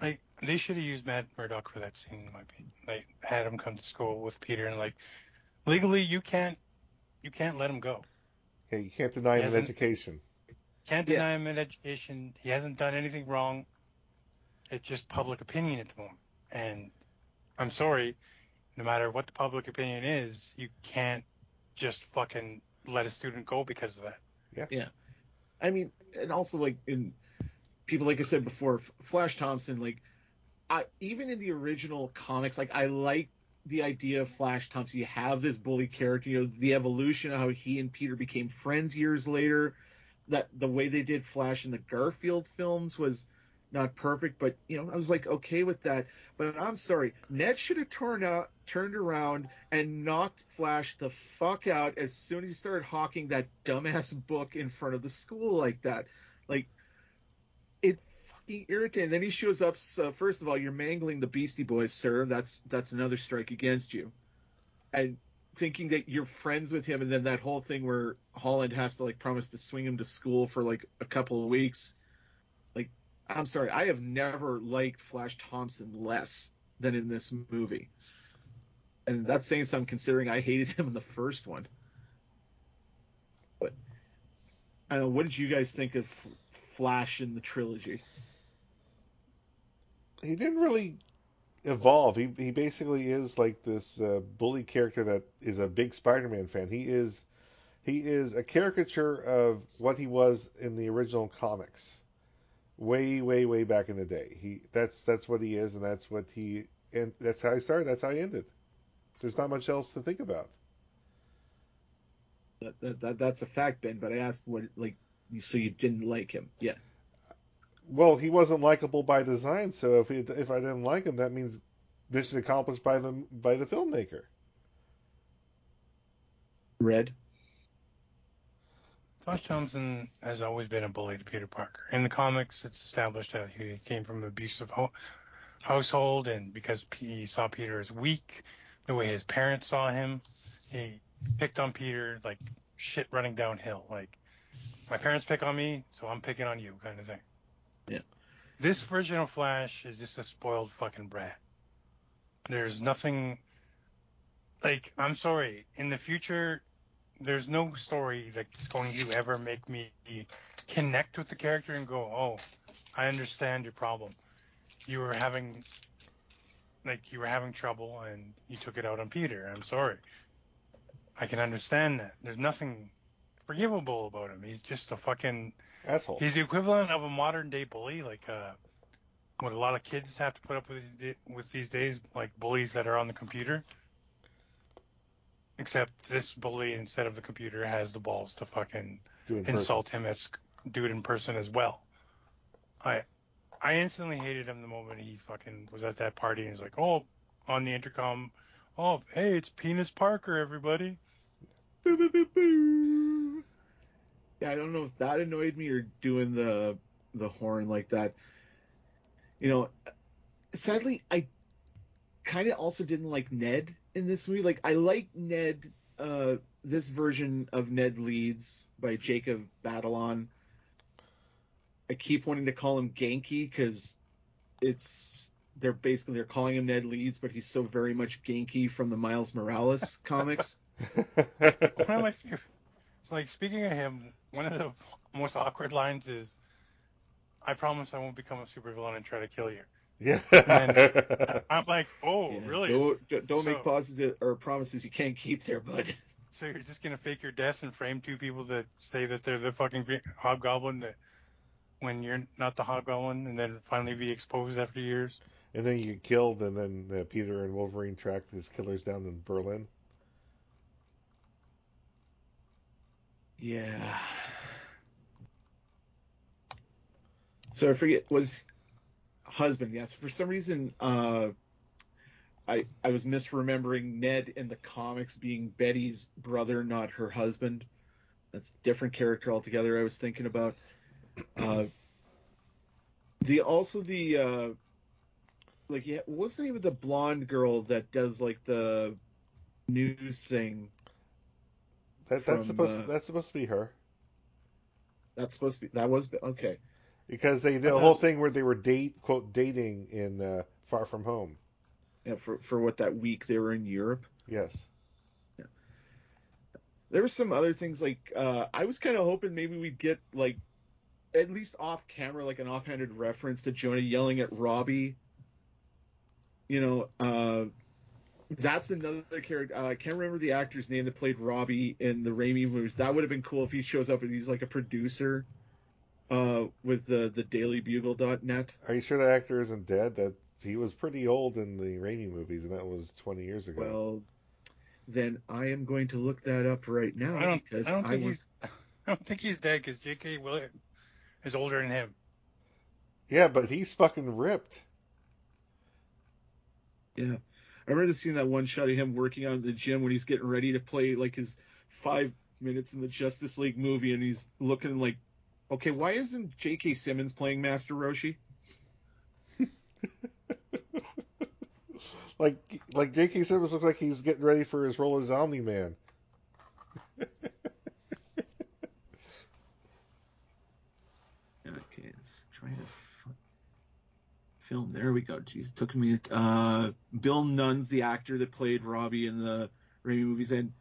Like they should have used Matt Murdock for that scene. In my opinion, like had him come to school with Peter and like legally you can't you can't let him go. Yeah, you can't deny him an education. Can't Yeah. deny him an education. He hasn't done anything wrong. It's just public opinion at the moment. And I'm sorry, no matter what the public opinion is, you can't just fucking let a student go because of that. Yeah. Yeah. I mean, and also like in people, like I said before, Flash Thompson, like I even in the original comics, like I like the idea of Flash Thompson. You have this bully character, you know, the evolution of how he and Peter became friends years later. That the way they did Flash in the Garfield films was not perfect, but you know, I was like okay with that. But I'm sorry, Ned should have turned out, turned around and knocked Flash the fuck out as soon as he started hawking that dumbass book in front of the school like that. Like, it fucking irritating. Then he shows up. So first of all, you're mangling the Beastie Boys, sir. That's that's another strike against you. And thinking that you're friends with him, and then that whole thing where Holland has to like promise to swing him to school for like a couple of weeks. Like, I'm sorry, I have never liked Flash Thompson less than in this movie. And that's saying something considering I hated him in the first one. But I don't know, what did you guys think of Flash in the trilogy? He didn't really evolve. He he basically is like this uh, bully character that is a big Spider-Man fan. He is he is a caricature of what he was in the original comics, way way way back in the day. He that's that's what he is, and that's what he and that's how he started. That's how he ended. There's not much else to think about. That, that, that, that's a fact, Ben. But I asked what like so you didn't like him? Yeah. Well, he wasn't likable by design, so if it, if I didn't like him, that means mission accomplished by the by the filmmaker. Red. Flash Thompson has always been a bully to Peter Parker. In the comics, it's established that he came from an abusive ho- household, and because he saw Peter as weak, the way his parents saw him, he picked on Peter like shit running downhill. Like my parents pick on me, so I'm picking on you, kind of thing. Yeah. This version of Flash is just a spoiled fucking brat. There's nothing. Like, I'm sorry. In the future, there's no story that's going to ever make me connect with the character and go, oh, I understand your problem. You were having, like, you were having trouble and you took it out on Peter. I'm sorry. I can understand that. There's nothing forgivable about him. He's just a fucking asshole. He's the equivalent of a modern day bully, like uh, what a lot of kids have to put up with with these days, like bullies that are on the computer. Except this bully, instead of the computer, has the balls to fucking insult him as do it in person as well. I I instantly hated him the moment he fucking was at that party and he's like, oh, on the intercom, oh, hey, it's Penis Parker, everybody. Boo, boo, boo. Yeah, I don't know if that annoyed me or doing the the horn like that. You know, sadly, I kind of also didn't like Ned in this movie. Like, I like Ned, uh, this version of Ned Leeds by Jacob Batalon. I keep wanting to call him Ganke because it's they're basically they're calling him Ned Leeds, but he's so very much Ganke from the Miles Morales comics. one of my favorite, like speaking of him, one of the most awkward lines is, "I promise I won't become a supervillain and try to kill you." Yeah. And I'm like, oh, Yeah, really? Don't, don't So- make positive or promises you can't keep there, bud. So you're just gonna fake your death and frame two people that say that they're the fucking hobgoblin that when you're not the hobgoblin, and then finally be exposed after years? and then you get killed, and then uh, Peter and Wolverine track his killers down in Berlin. Yeah. So I forget was husband. Yes, for some reason, uh, I I was misremembering Ned in the comics being Betty's brother, not her husband. That's a different character altogether. I was thinking about. Uh, the also the uh, like yeah, what's the name of the blonde girl that does like the news thing? That that's From, supposed uh, to, that's supposed to be her That's supposed to be that was okay. because they did But whole thing where they were date quote dating in uh, Far From Home. Yeah, for for what that week they were in Europe. Yes. Yeah. There were some other things like uh, I was kind of hoping maybe we'd get like at least off camera like an offhanded reference to Jonah yelling at Robbie. You know, uh, that's another character. Uh, I can't remember the actor's name that played Robbie in the Raimi movies. That would have been cool if he shows up and he's like a producer uh, with the the DailyBugle.net. Are you sure that actor isn't dead? That he was pretty old in the Raimi movies, and that was 20 years ago. Well, then I am going to look that up right now I don't. because I don't think want- he's. I don't think he's dead because J.K. Willett is older than him. yeah, but he's fucking ripped. Yeah. I remember seeing that one shot of him working out in the gym when he's getting ready to play like his five minutes in the Justice League movie and he's looking like, okay, why isn't J.K. Simmons playing Master Roshi? Like like J.K. Simmons looks like he's getting ready for his role as Omni Man. Okay, let's try to f- film. There we go. Jeez, it took me. Uh, Bill Nunn's the actor that played Robbie in the Raimi movies, and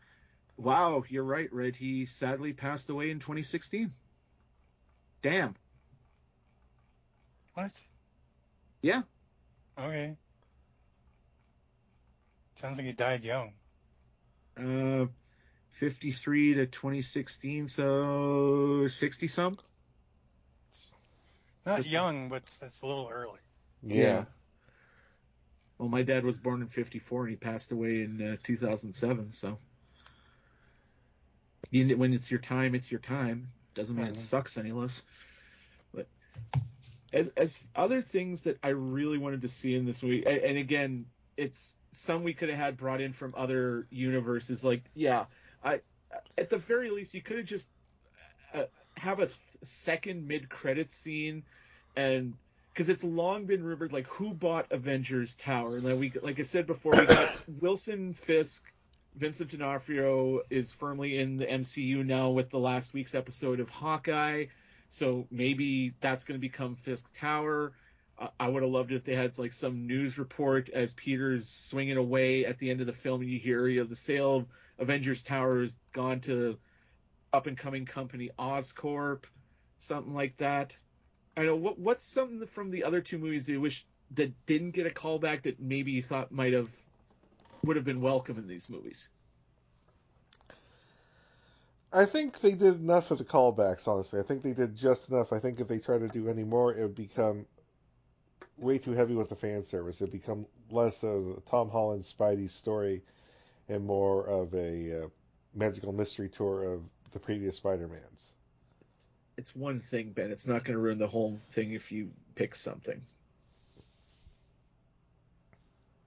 wow, you're right, Red. He sadly passed away in 2016. Damn. What? Yeah. Okay. Sounds like he died young. Uh, 53 to 2016, so 60 some. Not young, but it's a little early. Yeah. Well, my dad was born in 54 and he passed away in uh, 2007, so. You, when it's your time, it's your time. Doesn't mean it Mhm. sucks any less. But as, as other things that I really wanted to see in this movie, and, and again, it's some we could have had brought in from other universes. Like, yeah, I at the very least you could have just uh, have a second mid credit scene, and because it's long been rumored like who bought Avengers Tower, and then we like I said before we got Wilson Fisk. Vincent D'Onofrio is firmly in the MCU now with the last week's episode of Hawkeye, so maybe that's going to become Fisk Tower. Uh, I would have loved it if they had like some news report as Peter's swinging away at the end of the film, and you hear you know, the sale of Avengers Tower has gone to up and coming company Oscorp, something like that. I know what what's something from the other two movies that you wish that didn't get a callback that maybe you thought might have would have been welcome in these movies. I think they did enough of the callbacks, honestly. I think they did just enough. I think if they tried to do any more, it would become way too heavy with the fan service. It would become less of a Tom Holland Spidey story and more of a uh, magical mystery tour of the previous Spider-Mans. It's one thing, Ben. It's not going to ruin the whole thing if you pick something.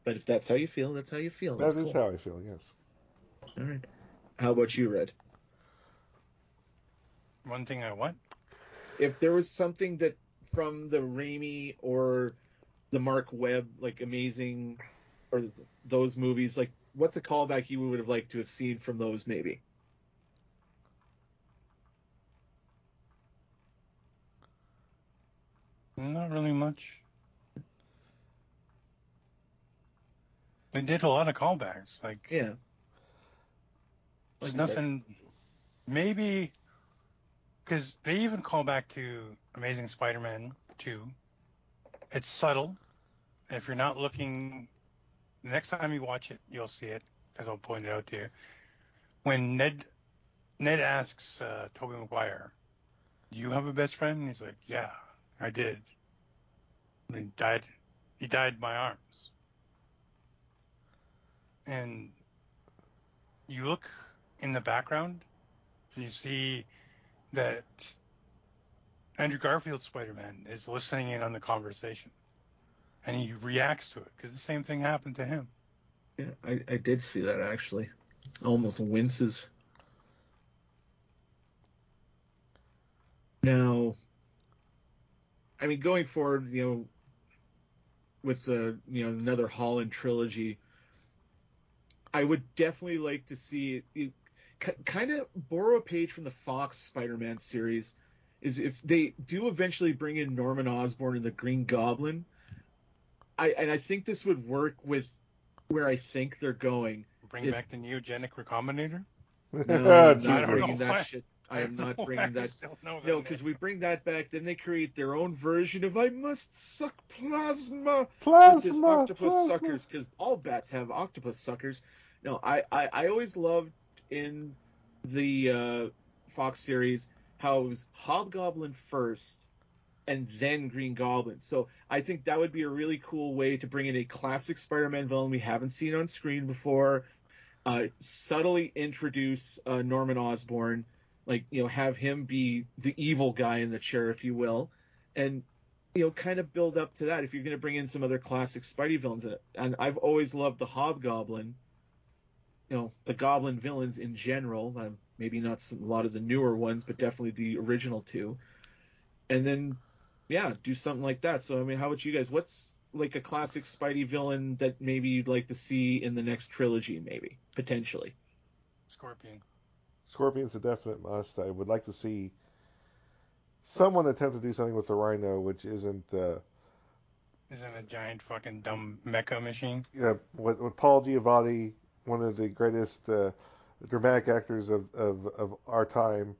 But if that's how you feel, that's how you feel. That That's cool. how I feel, yes. All right. How about you, Red? One thing I want. if there was something that from the Raimi or the Mark Webb like amazing or those movies, like what's a callback you would have liked to have seen from those maybe? Not really much. They did a lot of callbacks. Like, Yeah. there's Like nothing. Maybe because they even call back to Amazing Spider-Man 2. It's subtle. And if you're not looking, the next time you watch it, you'll see it, as I'll point it out to you. When Ned Ned asks uh, Tobey Maguire, "Do you have a best friend?" And he's like, "Yeah, I did." And he died. He died in my arms. And you look in the background, and you see that Andrew Garfield Spider-Man is listening in on the conversation, and he reacts to it because the same thing happened to him. Yeah, I, I did see that actually. Almost winces. Now, I mean, going forward, you know, with the you know another Holland trilogy, I would definitely like to see you kind of borrow a page from the Fox Spider-Man series. Is if they do eventually bring in Norman Osborn and the Green Goblin, I and I think this would work with where I think they're going. Bring If- back the neogenic recombinator. No, I'm not don't know bringing that shit. I am not bringing that. That No, because we bring that back, then they create their own version of "I must suck plasma" Plasma, octopus plasma. suckers, because all bats have octopus suckers. No, I, I, I always loved in the uh, Fox series how it was Hobgoblin first and then Green Goblin. So I think that would be a really cool way to bring in a classic Spider-Man villain we haven't seen on screen before. Uh, subtly introduce uh, Norman Osborn, like you know, have him be the evil guy in the chair, if you will, and you know, kind of build up to that. If you're going to bring in some other classic Spidey villains in it, and I've always loved the Hobgoblin, you know, the Goblin villains in general. Uh, maybe not some, a lot of the newer ones, but definitely the original two. And then, yeah, do something like that. So, I mean, how about you guys? What's like a classic Spidey villain that maybe you'd like to see in the next trilogy, maybe potentially? Scorpion. Scorpion's a definite must. I would like to see someone attempt to do something with the Rhino, which isn't uh, Isn't a giant fucking dumb mecha machine. you know, with, with Paul Giamatti, one of the greatest uh, dramatic actors of, of, of our time,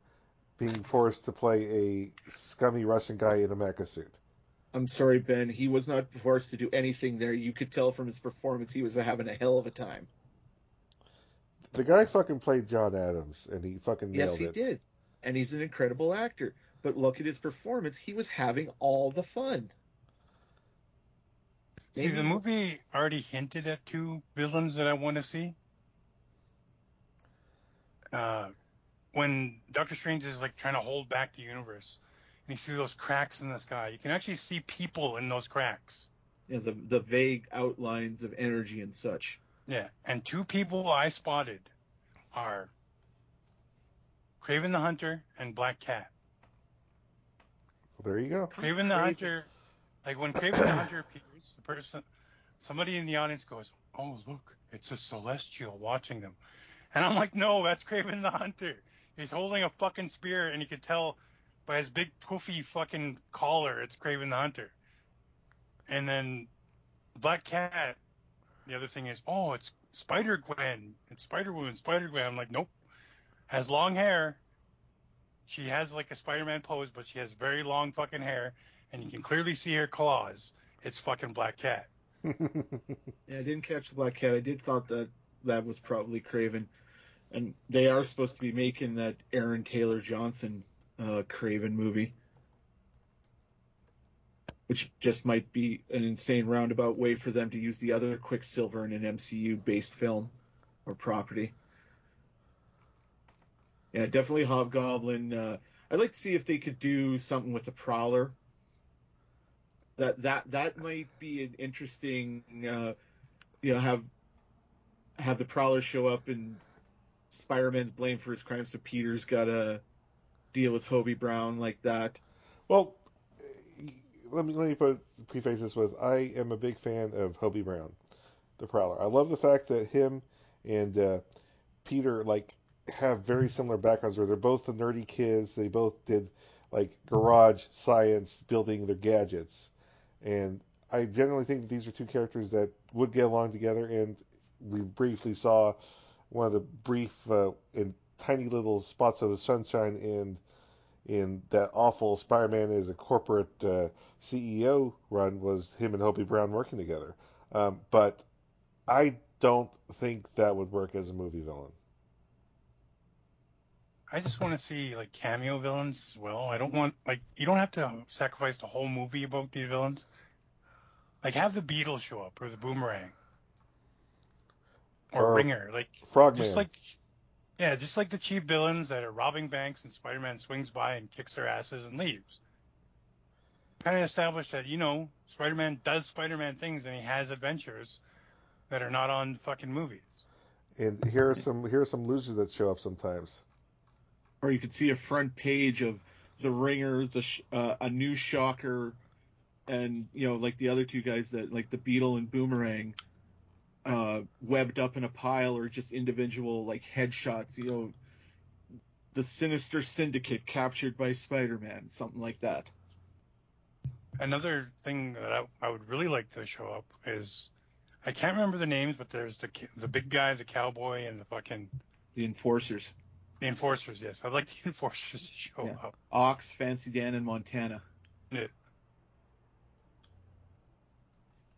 being forced to play a scummy Russian guy in a mecha suit. I'm sorry, Ben. He was not forced to do anything there. You could tell from his performance he was having a hell of a time. The guy fucking played John Adams, and he fucking nailed yes, he it. did, and he's an incredible actor. But look at his performance; he was having all the fun. See, the movie already hinted at two villains that I want to see. Uh, when Doctor Strange is like trying to hold back the universe, and you see those cracks in the sky, you can actually see people in those cracks. Yeah, the the vague outlines of energy and such. Yeah, and two people I spotted are Kraven the Hunter and Black Cat. Well, there you go. Kraven the Hunter, like when Kraven the Hunter appears, the person, somebody in the audience goes, "Oh look, it's a celestial watching them," and I'm like, "No, that's Kraven the Hunter. He's holding a fucking spear, and you can tell by his big poofy fucking collar, it's Craven the Hunter." And then Black Cat, the other thing is, "Oh, it's Spider Gwen, it's Spider Woman, Spider Gwen." I'm like, "Nope." Has long hair. She has like a Spider-Man pose, but she has very long fucking hair, and you can clearly see her claws. It's fucking Black Cat. Yeah, I didn't catch the Black Cat. I did thought that that was probably Kraven, and they are supposed to be making that Aaron Taylor Johnson uh, Kraven movie, which just might be an insane roundabout way for them to use the other Quicksilver in an MCU-based film or property. Yeah, definitely Hobgoblin. Uh, I'd like to see if they could do something with the Prowler. That that that might be an interesting. Uh, you know, have have the Prowler show up and Spider-Man's blamed for his crimes, so Peter's got to deal with Hobie Brown like that. Well, let me let me put preface this with I am a big fan of Hobie Brown, the Prowler. I love the fact that him and uh, Peter like have very similar backgrounds where they're both the nerdy kids. They both did like garage science building their gadgets. And I generally think these are two characters that would get along together. And we briefly saw one of the brief uh, in tiny little spots of sunshine in in that awful Spider-Man as a corporate uh, CEO run was him and Hobie Brown working together. Um, but I don't think that would work as a movie villain. I just want to see like cameo villains as well. I don't want like you don't have to sacrifice the whole movie about these villains. Like have the Beetles show up or the Boomerang or, Or Ringer, like Frogman. just like yeah, just like the cheap villains that are robbing banks and Spider-Man swings by and kicks their asses and leaves. Kind of established that you know Spider-Man does Spider-Man things and he has adventures that are not on fucking movies. and here are some here are some losers that show up sometimes. or you could see a front page of the ringer the sh- uh, a new shocker and you know like the other two guys that like the beetle and boomerang uh webbed up in a pile or just individual like headshots you know the sinister syndicate captured by spider-man something like that Another thing that I, I would really like to show up is I can't remember the names, but there's the the big guy, the cowboy, and the fucking the enforcers the enforcers. Yes, I'd like the enforcers to show Yeah. up. ox fancy dan and montana Yeah.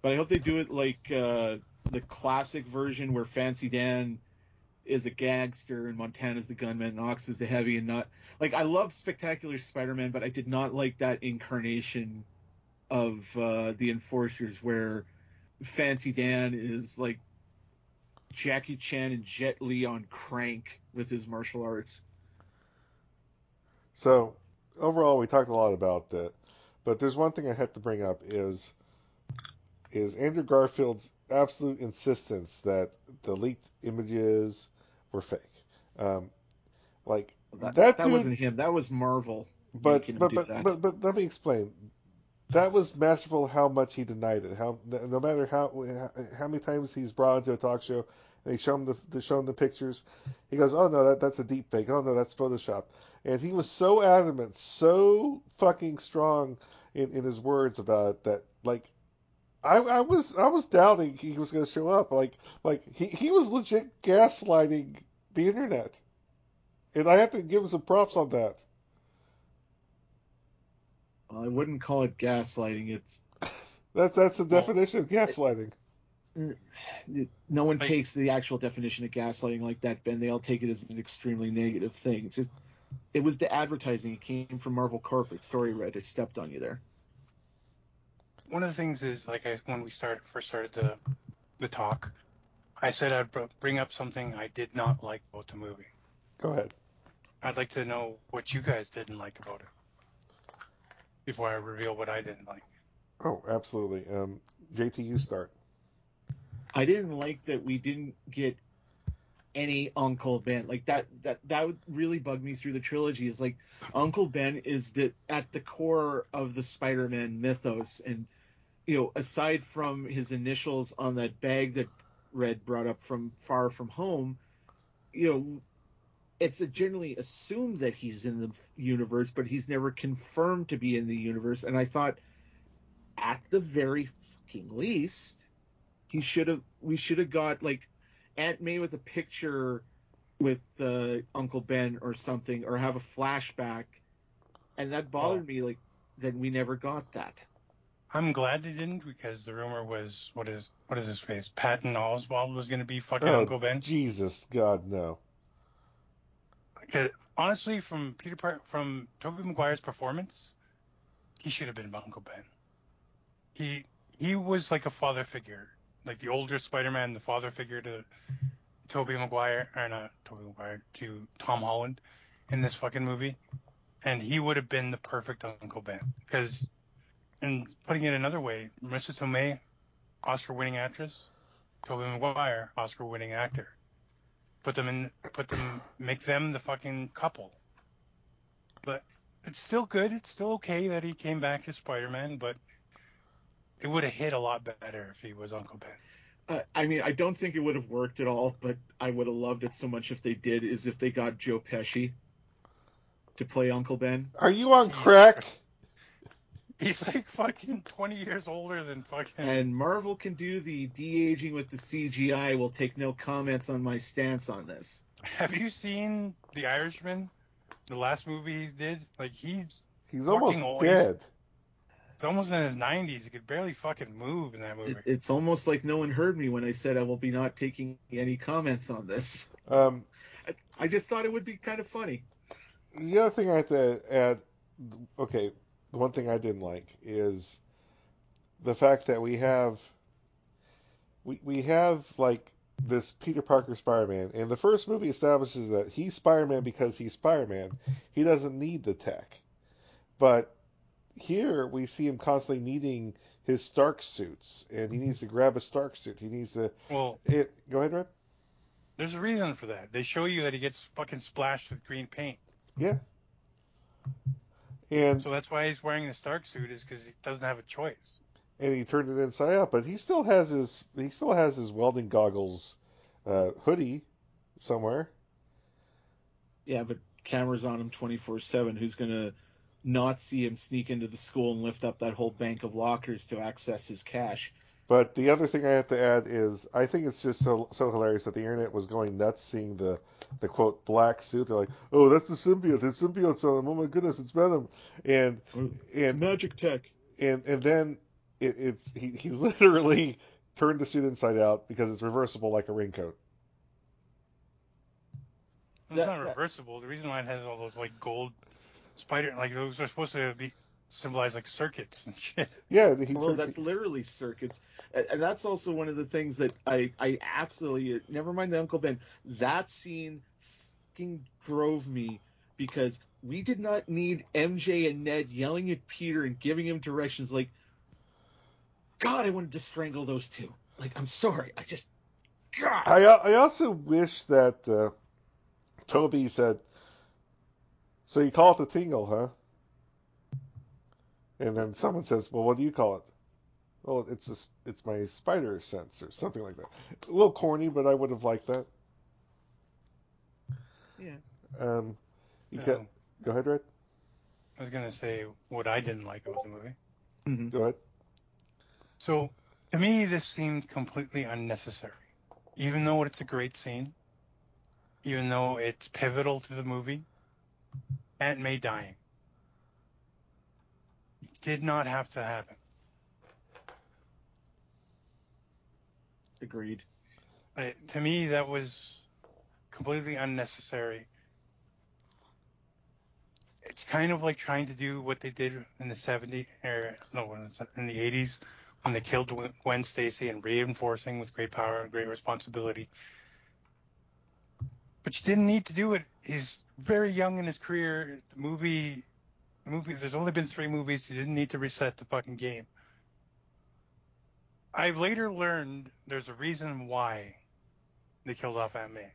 but i hope they do it like uh the classic version where fancy dan is a gangster and Montana's the gunman and Ox is the heavy and not like I love Spectacular Spider-Man, but I did not like that incarnation of uh, the Enforcers where Fancy Dan is like Jackie Chan and Jet Li on crank with his martial arts. So overall, we talked a lot about that, but there's one thing I have to bring up is is Andrew Garfield's absolute insistence that the leaked images were fake. Um, like That, that, that dude, wasn't him. That was Marvel. but but but, but but let me explain. That was masterful. How much he denied it. How no matter how how many times he's brought into a talk show and they show him the they show him the pictures, he goes, "Oh no, that that's a deep fake. Oh no, that's Photoshop." And he was so adamant, so fucking strong in, in his words about it that like I, I was I was doubting he was going to show up. Like like he, he was legit gaslighting the internet, and I have to give him some props on that. I wouldn't call it gaslighting. It's That's that's the Well, definition of gaslighting. it, no one Like- takes the actual definition of gaslighting like that, Ben. They all take it as an extremely negative thing. It's just it was the advertising. It came from Marvel Corporate. Sorry, Red, I stepped on you there. One of the things is like I, when we started first started the the talk, I said I'd br- bring up something I did not like about the movie. Go ahead. I'd like to know what you guys didn't like about it before I reveal what I didn't like. Oh, absolutely. Um, JT, you start. I didn't like that we didn't get any Uncle Ben. Like that that that would really bug me through the trilogy. Is like Uncle Ben is the at the core of the Spider-Man mythos, and you know, aside from his initials on that bag that Red brought up from Far From Home, you know, it's generally assumed that he's in the universe, but he's never confirmed to be in the universe. And I thought, at the very fucking least, he should have. We should have got like Aunt May with a picture with uh, Uncle Ben or something, or have a flashback. And that bothered Well- me. Like that we never got that. I'm glad they didn't because the rumor was what is what is his face? Patton Oswalt was going to be fucking Oh, Uncle Ben. Jesus, God, no. 'Cause honestly, from Peter Par- from Tobey Maguire's performance, he should have been Uncle Ben. He he was like a father figure, like the older Spider-Man, the father figure to Tobey Maguire or not Tobey Maguire to Tom Holland in this fucking movie, and he would have been the perfect Uncle Ben. Because, and putting it another way, Marisa Tomei, Oscar-winning actress, Tobey Maguire, Oscar-winning actor put them in put them make them the fucking couple but it's still good it's still okay that he came back as spider-man but it would have hit a lot better if he was uncle ben Uh, I mean, I don't think it would have worked at all, but I would have loved it so much if they did. Is if they got Joe Pesci to play Uncle Ben. Are you on crack? He's like fucking 20 years older than fucking And Marvel can do the de aging with the CGI. Will take no comments on my stance on this. have you seen the irishman the last movie he did like he's He's almost always- dead. he's almost in his 90s he could barely fucking move in that movie It, it's almost like no one heard me when I said I will be not taking any comments on this. Um, I, I just thought it would be kind of funny. the other thing I have to add, okay, the one thing I didn't like is the fact that we have we we have like this Peter Parker Spider-Man, and the first movie establishes that he's Spider-Man because he's Spider-Man. He doesn't need the tech, but here we see him constantly needing his Stark suits, and he needs to grab a Stark suit. He needs to. well It, go ahead, Red. there's a reason for that they show you that he gets fucking splashed with green paint Yeah. And So that's why he's wearing the Stark suit is because he doesn't have a choice. and he turned it inside out, but he still has his he still has his welding goggles uh, hoodie somewhere. Yeah, but cameras on him 24 7. Who's going to not see him sneak into the school and lift up that whole bank of lockers to access his cash? But the other thing I have to add is I think it's just so so hilarious that the internet was going nuts seeing the the quote black suit. They're like, oh, that's the symbiote. The symbiote's on him. Oh my goodness, it's Venom. And oh, and Magic tech. and and then it, it's he, he literally turned the suit inside out because it's reversible like a raincoat. It's not reversible. The reason why it has all those like gold spider, like those are supposed to be symbolize like circuits and shit. Yeah, he Well, turned, that's literally circuits, and and that's also one of the things that I I absolutely never mind the Uncle Ben. That scene fucking drove me because we did not need MJ and Ned yelling at Peter and giving him directions like, God, I wanted to strangle those two. Like, I'm sorry, I just, God. I I also wish that uh, Tobey said, "So you call it the tingle, huh?" And then someone says, "Well, what do you call it?" Well, it's a, it's my spider sense or something like that. A little corny, but I would have liked that. Yeah. Um, you Um, can go ahead, Red. I was gonna say what I didn't like about the movie. Mhm. Go ahead. So to me, this seemed completely unnecessary. Even though it's a great scene, even though it's pivotal to the movie, Aunt May dying. Did not have to happen. Agreed. Uh, to me, that was completely unnecessary. It's kind of like trying to do what they did in the 70s, or no, in the 80s when they killed Gwen Stacy and reinforcing with great power and great responsibility. But you didn't need to do it. He's very young in his career. The movie, the movie. There's only been three movies. You didn't need to reset the fucking game. I've later learned there's a reason why they killed off Aunt May.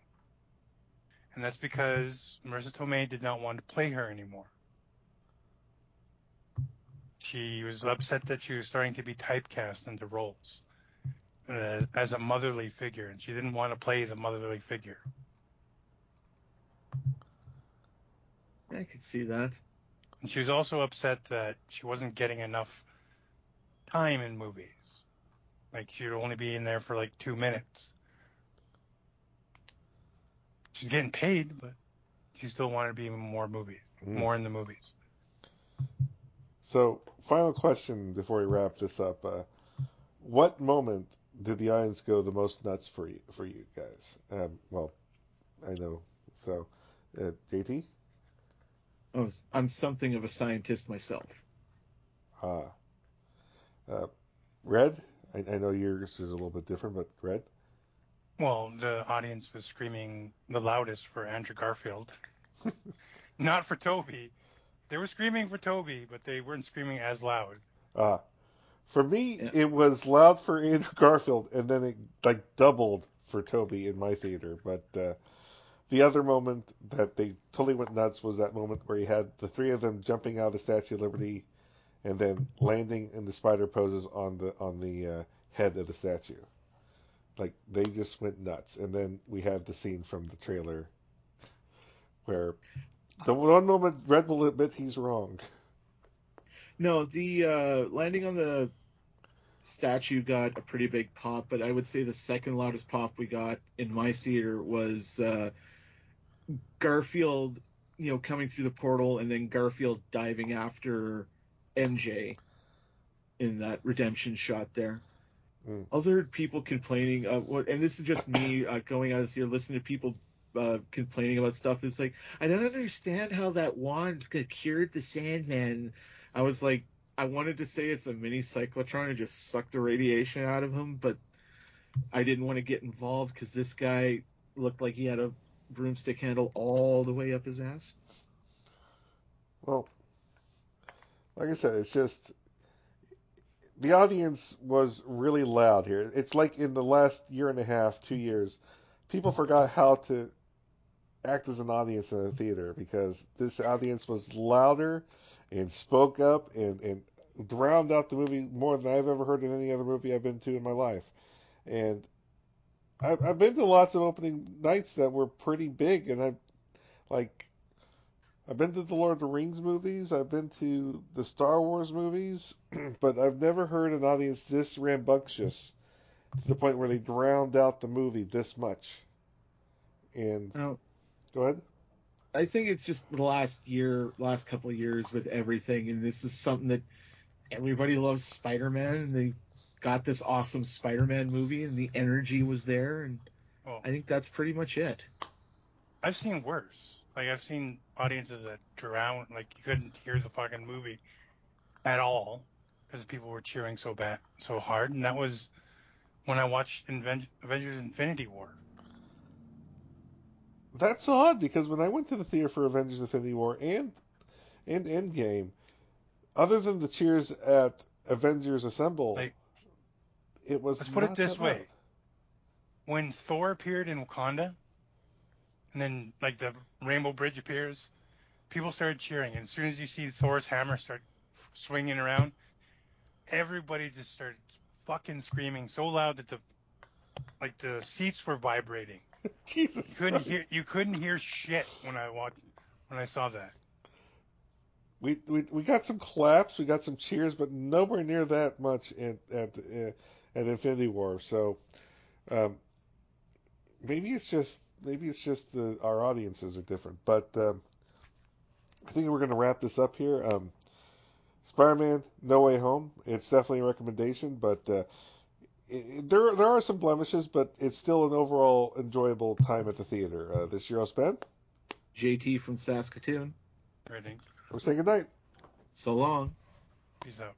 And that's because Marisa Tomei did not want to play her anymore. She was upset that she was starting to be typecast into roles uh, as a motherly figure, and she didn't want to play the motherly figure. I could see that. And she was also upset that she wasn't getting enough time in movies. Like she'd only be in there for like two minutes. She's getting paid, but she still wanted to be in more movies, mm. more in the movies. So, final question before we wrap this up: uh, What moment did the Irons go the most nuts for you? For you guys? Um, well, I know. So, uh, JT. Oh, I'm something of a scientist myself. Ah. Uh, Red. I, I know yours is a little bit different, but Red. Well, the audience was screaming the loudest for Andrew Garfield, not for Tobey. They were screaming for Tobey, but they weren't screaming as loud. Uh, for me, yeah. it was loud for Andrew Garfield, and then it like doubled for Tobey in my theater. But uh, the other moment that they totally went nuts was that moment where he had the three of them jumping out of the Statue of Liberty, and then landing in the spider poses on the on the uh, head of the statue. Like they just went nuts. And then we have the scene from the trailer where the one moment Red will admit he's wrong. No, the uh, landing on the statue got a pretty big pop, but I would say the second loudest pop we got in my theater was uh, Garfield, you know, coming through the portal and then Garfield diving after MJ in that redemption shot there. Mm. Also heard people complaining of what, and this is just me uh, going out of here listening to people uh, complaining about stuff. It's like I don't understand how that wand could cured the Sandman. I was like, I wanted to say it's a mini cyclotron and just suck the radiation out of him, but I didn't want to get involved because this guy looked like he had a broomstick handle all the way up his ass. Well, like I said, it's just the audience was really loud here. It's like in the last year and a half, two years, people forgot how to act as an audience in a theater because this audience was louder and spoke up and, and drowned out the movie more than I've ever heard in any other movie I've been to in my life. And I've, I've been to lots of opening nights that were pretty big, and I've like I've been to the Lord of the Rings movies, I've been to the Star Wars movies, but I've never heard an audience this rambunctious to the point where they drowned out the movie this much. And oh, go ahead. I think it's just the last year, last couple of years with everything, and this is something that everybody loves Spider-Man, and they got this awesome Spider-Man movie, and the energy was there, and oh. I think that's pretty much it. I've seen worse. Like I've seen audiences that drown, like you couldn't hear the fucking movie at all because people were cheering so bad, so hard, and that was when I watched Avengers: Infinity War. That's odd because when I went to the theater for Avengers: Infinity War and and Endgame, other than the cheers at Avengers Assemble, like, it was. Let's put it this way: when Thor appeared in Wakanda, and then like the Rainbow Bridge appears, people started cheering. And as soon as you see Thor's hammer start swinging around, everybody just started fucking screaming so loud that the like the seats were vibrating. Jesus, you couldn't Christ. hear you couldn't hear shit when I watched when I saw that. We, we we got some claps, we got some cheers, but nowhere near that much at at uh, at Infinity War. So um, maybe it's just maybe it's just the, our audiences are different. But um, I think we're going to wrap this up here. Um, Spider-Man: No Way Home. It's definitely a recommendation, but uh, it, there there are some blemishes, but it's still an overall enjoyable time at the theater. Uh, this year, I'll spend. JT from Saskatoon. Reading. We're saying goodnight. So long. Peace out.